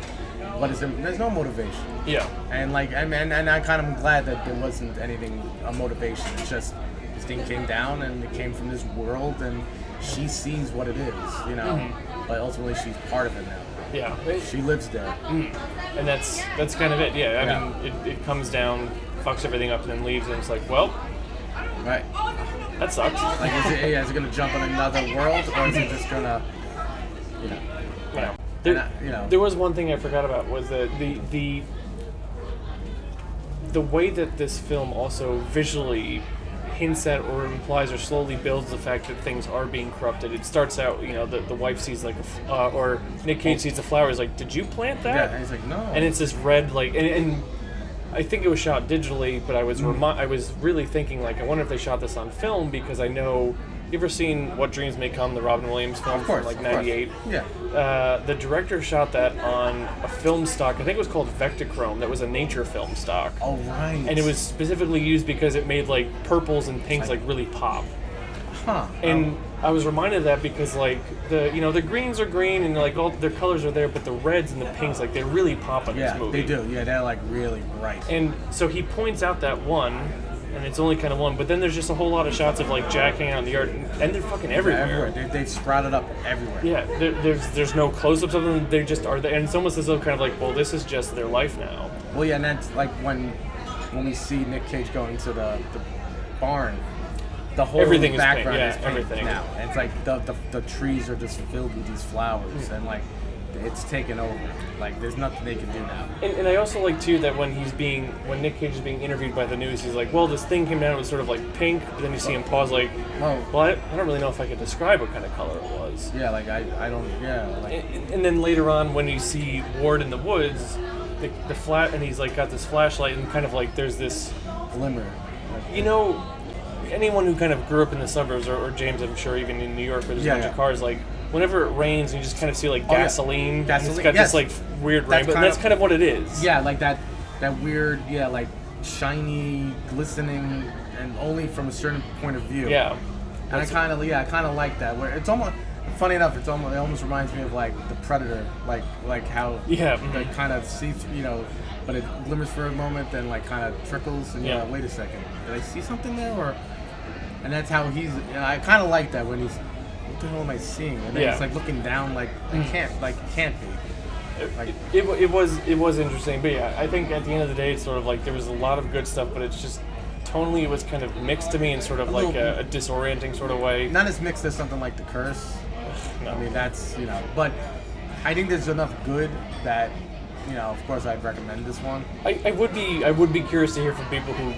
S2: what is it? There's no motivation.
S1: yeah.
S2: And like, and, and, and I kind of am glad that there wasn't anything, a motivation. It's just thing came down and it came from this world and she sees what it is, you know. Mm-hmm. But ultimately, she's part of it now.
S1: Yeah,
S2: She lives there. Mm.
S1: and that's that's kind of it. Yeah, I
S2: Yeah.
S1: mean, it, it comes down, fucks everything up, and then leaves, and it's like, well,
S2: Right.
S1: that sucks.
S2: Like, is it, yeah, is it gonna jump on another world or is it just gonna, you know?
S1: you know, there,
S2: I- you know.
S1: there was one thing I forgot about was the the the the way that this film also visually hints at or implies or slowly builds the fact that things are being corrupted. It starts out, you know, the, the wife sees like a, f- uh, or Nic Cage sees the flowers, like, did you plant
S2: Yeah,
S1: that?
S2: and he's like, no.
S1: and it's this red like and, and I think it was shot digitally, but I was
S2: Mm.
S1: remi- I was really thinking like I wonder if they shot this on film because I know you ever seen What Dreams May Come, the Robin Williams film
S2: of course,
S1: from like '98.
S2: Yeah.
S1: Uh, the director shot that on a film stock. I think it was called Vectachrome. That was a nature film stock,
S2: Oh right.
S1: and it was specifically used because it made like purples and pinks like really pop.
S2: Huh.
S1: And I was reminded of that because like the you know the greens are green and like all their colors are there, but the reds and the pinks like they really pop in
S2: yeah,
S1: this movie.
S2: Yeah, they do. Yeah, they're like really bright.
S1: And so he points out that one, and it's only kind of one, but then there's just a whole lot of shots of like Jack hanging out in the yard, and, and they're fucking everywhere.
S2: everywhere. They, they've sprouted up everywhere.
S1: Yeah, there, there's there's no close-ups of them. They just are there, and it's almost as though kind of like, well, this is just their life now.
S2: Well, yeah, and that's like when when we see Nic Cage going to the, the barn, the whole
S1: Everything is pink,
S2: background
S1: yeah,
S2: is
S1: everything.
S2: now. And it's like the, the, the trees are just filled with these flowers, and like it's taken over. Like there's nothing they can do now.
S1: And, and I also like too that when he's being when Nic Cage is being interviewed by the news, he's like, well, this thing came down, it was sort of like pink, but then you see him pause, like,
S2: Well,
S1: well, I, I don't really know if I could describe what kind of color it was.
S2: yeah, like I, I don't yeah like
S1: And, and then later on, when you see Ward in the woods, the, the flat, and he's like got this flashlight, and kind of like there's this
S2: glimmer.
S1: You know, anyone who kind of grew up in the suburbs, or, or James, I'm sure, even in New York, where there's
S2: Yeah,
S1: a bunch
S2: yeah.
S1: of cars, like whenever it rains, you just kind of see like
S2: Oh, yeah.
S1: gasoline.
S2: Gasoline,
S1: It's got
S2: yes.
S1: this like weird
S2: That's
S1: rainbow. and
S2: kind
S1: that's
S2: of-
S1: kind of what it is.
S2: yeah, like that that weird yeah like shiny glistening and only from a certain point of view.
S1: Yeah.
S2: And I kind of yeah, I kind of like that. Where it's almost funny enough, it's almost it almost reminds me of like the Predator, like like how
S1: Yeah,
S2: like
S1: mhm.
S2: kind of see you know, but it glimmers for a moment, then like kind of trickles, and yeah,
S1: Yeah.
S2: wait a second, did I see something there or? And that's how he's. You know, I kind of like that when he's. What the hell am I seeing? And then
S1: Yeah.
S2: it's like looking down, like I mm. can't, like it can't be.
S1: It,
S2: Like-
S1: it, it was it was interesting, but yeah, I think at the end of the day, it's sort of like there was a lot of good stuff, but it's just tonally it was kind of mixed to me in sort of
S2: A
S1: like
S2: little-
S1: a, a disorienting sort of way.
S2: Not as mixed as something like The Curse.
S1: No.
S2: I mean, that's you know, but I think there's enough good that you know. Of course, I'd recommend this one.
S1: I, I would be I would be curious to hear from people who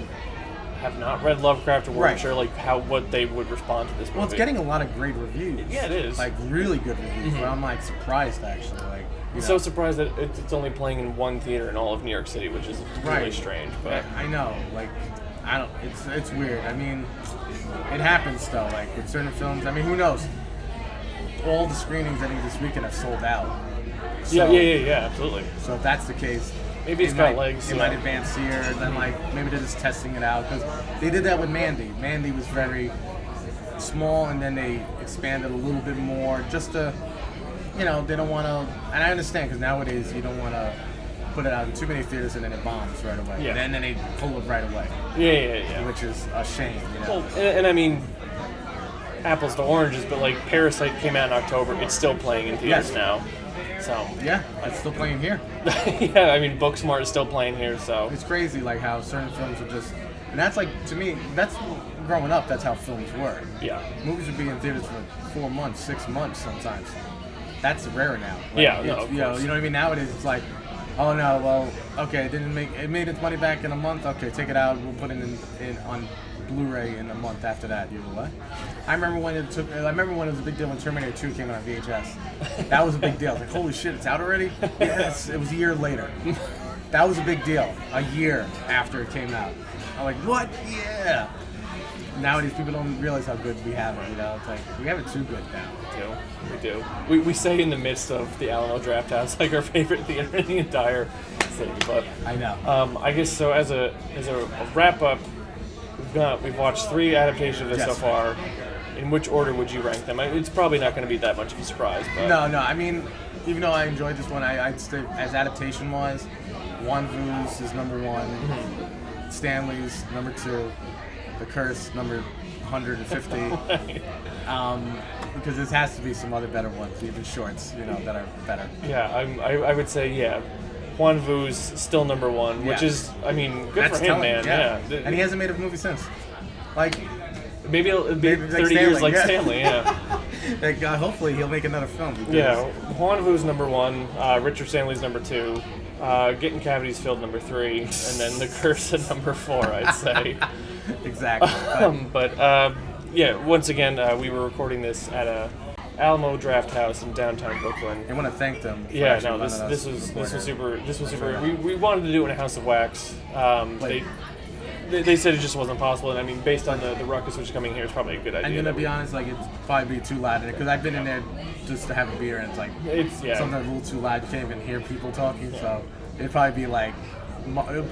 S1: have not read Lovecraft or weren't
S2: Right.
S1: sure like how what they would respond to this movie.
S2: Well, it's getting a lot of great reviews.
S1: Yeah, it is.
S2: Like really good reviews. But mm-hmm. I'm like surprised actually. Like you
S1: I'm
S2: know,
S1: so surprised that it's, it's only playing in one theater in all of New York City, which is really strange. But
S2: I I know. Like I don't. It's it's weird. I mean, it happens though. Like with certain films. I mean, who knows? All the screenings I think this weekend have sold out. So,
S1: yeah, yeah, yeah, yeah, absolutely.
S2: So if that's the case,
S1: Maybe it's
S2: it
S1: got
S2: might,
S1: legs,
S2: It
S1: yeah.
S2: might advance here. Then like maybe they're just testing it out because they did that with Mandy. Mandy was very small, and then they expanded a little bit more just to, you know, they don't want to. And I understand because nowadays you don't want to put it out in too many theaters and then it bombs right away.
S1: Yeah.
S2: And then they pull it right away,
S1: Yeah, yeah, yeah.
S2: which is a shame. You know.
S1: Well, and, and I mean, apples to oranges, but like Parasite came out in October. It's still playing in theaters
S2: Yes.
S1: now. So
S2: yeah, it's still playing here.
S1: yeah, I mean, Booksmart is still playing here. So
S2: It's crazy, like how certain films are just, and that's like to me, that's growing up. That's how films were.
S1: yeah,
S2: Movies would be in theaters for four months, six months sometimes. That's rare now. Like,
S1: Yeah, no,
S2: you know, you know what I mean. Nowadays, it's like, oh no, well, okay, it didn't make it made its money back in a month. Okay, take it out. We'll put it in, in on Blu-ray in a month after that. You know what? I remember when it took. I remember when it was a big deal when Terminator 2 came out on VHS. That was a big deal. I was like, holy shit, it's out already. Yes, it was a year later. That was a big deal. A year after it came out. I'm like, what? Yeah. Nowadays, people don't realize how good we have it. You know, it's like we have it too good now.
S1: we do. We do. We, we say in the midst of the Alamo Drafthouse, like our favorite theater in the entire city. But
S2: I know.
S1: um, I guess so. As a as a, a wrap up, we've watched three adaptations of this
S2: Yes.
S1: so far. In which order would you rank them? I- It's probably not going to be that much of a surprise, but
S2: No, no. I mean, even though I enjoyed this one, I, I'd say as adaptation wise, Huan Vu's is number one. Stanley's number two. The Curse number 150. um, because there has to be some other better ones, even shorts, you know, that are better.
S1: Yeah, I'm, I, I would say yeah. Huan Vu's still number one, which
S2: Yeah.
S1: is, I mean, good
S2: That's
S1: for him,
S2: telling,
S1: man.
S2: yeah. And he hasn't made a movie since. Like,
S1: maybe it'll be
S2: Maybe like
S1: 30 years
S2: Stanley,
S1: like
S2: yeah.
S1: Stanley. Yeah,
S2: like uh, hopefully he'll make another film. Because,
S1: yeah. Huan Vu's number one. Uh, Richard Stanley's number two. Uh, Getting cavities filled number three, and then the curse at number four. I'd say.
S2: Exactly. But,
S1: um, but uh, yeah, once again, uh, we were recording this at a Alamo Drafthouse in downtown Brooklyn.
S2: I want to thank them.
S1: Yeah, no, this this was this was super. This was super. We, we wanted to do it in a House of Wax. Um,
S2: Like-
S1: they, they they said it just wasn't possible, and I mean, based on the, the ruckus which is coming here, it's probably a good idea.
S2: I'm gonna be
S1: we-
S2: honest, like it'd probably be too loud in it because I've been in there just to have a beer and it's like
S1: It's yeah.
S2: sometimes a little too loud. You can't even hear people talking, so it'd probably be like.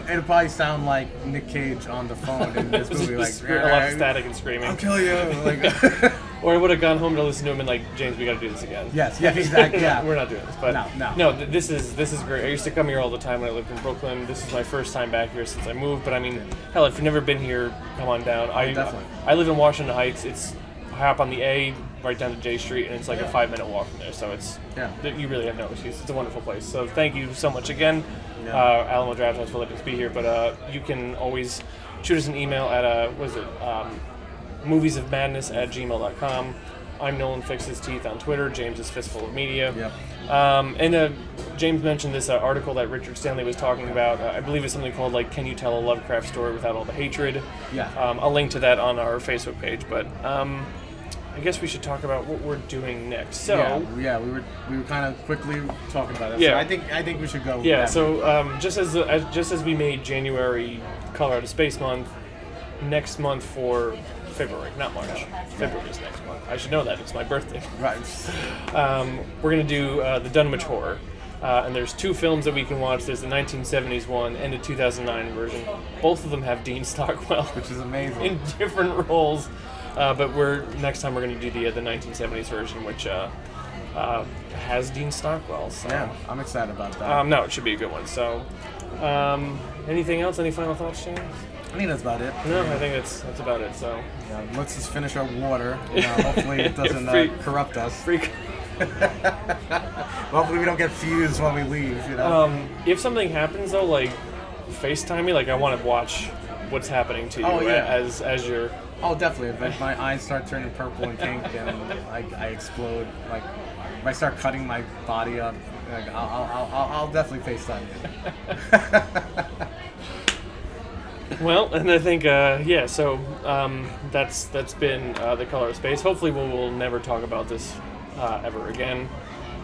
S2: It'd probably sound like Nic Cage on the phone in this movie, like
S1: a lot of static and screaming.
S2: I'll kill you. Like,
S1: Or I would have gone home to listen to him and like, James, we got to do this again.
S2: yes, yeah, exactly. Yeah,
S1: We're not doing this, but
S2: No, no.
S1: th- this is this is great. I used to come here all the time when I lived in Brooklyn. This is my first time back here since I moved. But I mean, hell, if you've never been here, come on down. I
S2: Oh, definitely.
S1: I live in Washington Heights. It's hop on the A right down to Jay Street, and it's like a five minute walk from there. So it's
S2: Yeah.
S1: you really have no excuse. It's a wonderful place. So thank you so much again,
S2: Yeah.
S1: uh, Alamo Drafthouse for letting us be here. But uh, you can always shoot us an email at uh, what is it? Um, moviesofmadness at gmail.com. I'm Nolan Fixes Teeth on Twitter. James is Fistful of Media.
S2: Yep.
S1: Um, and uh, James mentioned this uh, article that Richard Stanley was talking about. Uh, I believe it's something called like "Can you tell a Lovecraft story without all the hatred?"
S2: Yeah.
S1: Um, I'll link to that on our Facebook page. But um, I guess we should talk about what we're doing next. So
S2: yeah, yeah, we were we were kind of quickly talking about it.
S1: Yeah.
S2: so I think I think we should go.
S1: yeah,
S2: that.
S1: so um, just as, as just as we made January Color Out of Space Month, next month for February, not March. February is next month. I should know that. It's my birthday.
S2: right.
S1: Um, we're gonna do uh, the Dunwich Horror. Uh, and there's two films that we can watch. There's the 1970s one and the 2009 version. Both of them have Dean Stockwell
S2: which is amazing.
S1: in different roles. Uh, but we're next time we're going to do the uh, the 1970s version, which uh, uh, has Dean Stockwell. So.
S2: yeah, I'm excited about that.
S1: Um, no, it should be a good one. So, um, anything else? Any final thoughts, James?
S2: I think that's about it.
S1: No, I think that's that's about it. So,
S2: Yeah, let's just finish our water. You know, hopefully it doesn't
S1: Free-
S2: uh, corrupt us.
S1: freak.
S2: Hopefully we don't get fused when we leave. You know.
S1: Um, if something happens though, like FaceTime me. Like I want to watch what's happening to you
S2: Oh, yeah.
S1: as as you're.
S2: oh, definitely. If my eyes start turning purple and pink and I, I explode, like if I start cutting my body up, like I'll, I'll, I'll, I'll definitely FaceTime you.
S1: Well, and I think uh, yeah. So um, that's that's been uh, the color of space. Hopefully, we'll, we'll never talk about this uh, ever again.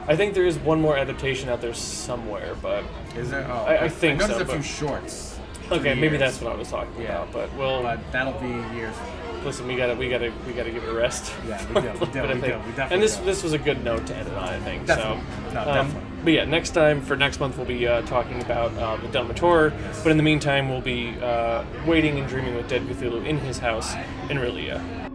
S1: I think there is one more adaptation out there somewhere, but
S2: Is there? Oh,
S1: I- I think
S2: I noticed
S1: so,
S2: a few shorts.
S1: okay, maybe
S2: years.
S1: that's what I was talking
S2: Yeah.
S1: about. But we'll
S2: But that'll be years.
S1: listen. We gotta we gotta we gotta give it a rest.
S2: Yeah, we do, we do, we do, we definitely
S1: and this
S2: do.
S1: this was a good note to end it on. I think
S2: Definitely.
S1: so.
S2: No,
S1: um,
S2: definitely.
S1: But yeah, next time for next month we'll be uh, talking about uh, the Delmator. But in the meantime, we'll be uh, waiting and dreaming with Dead Cthulhu in his house in R'lyeh.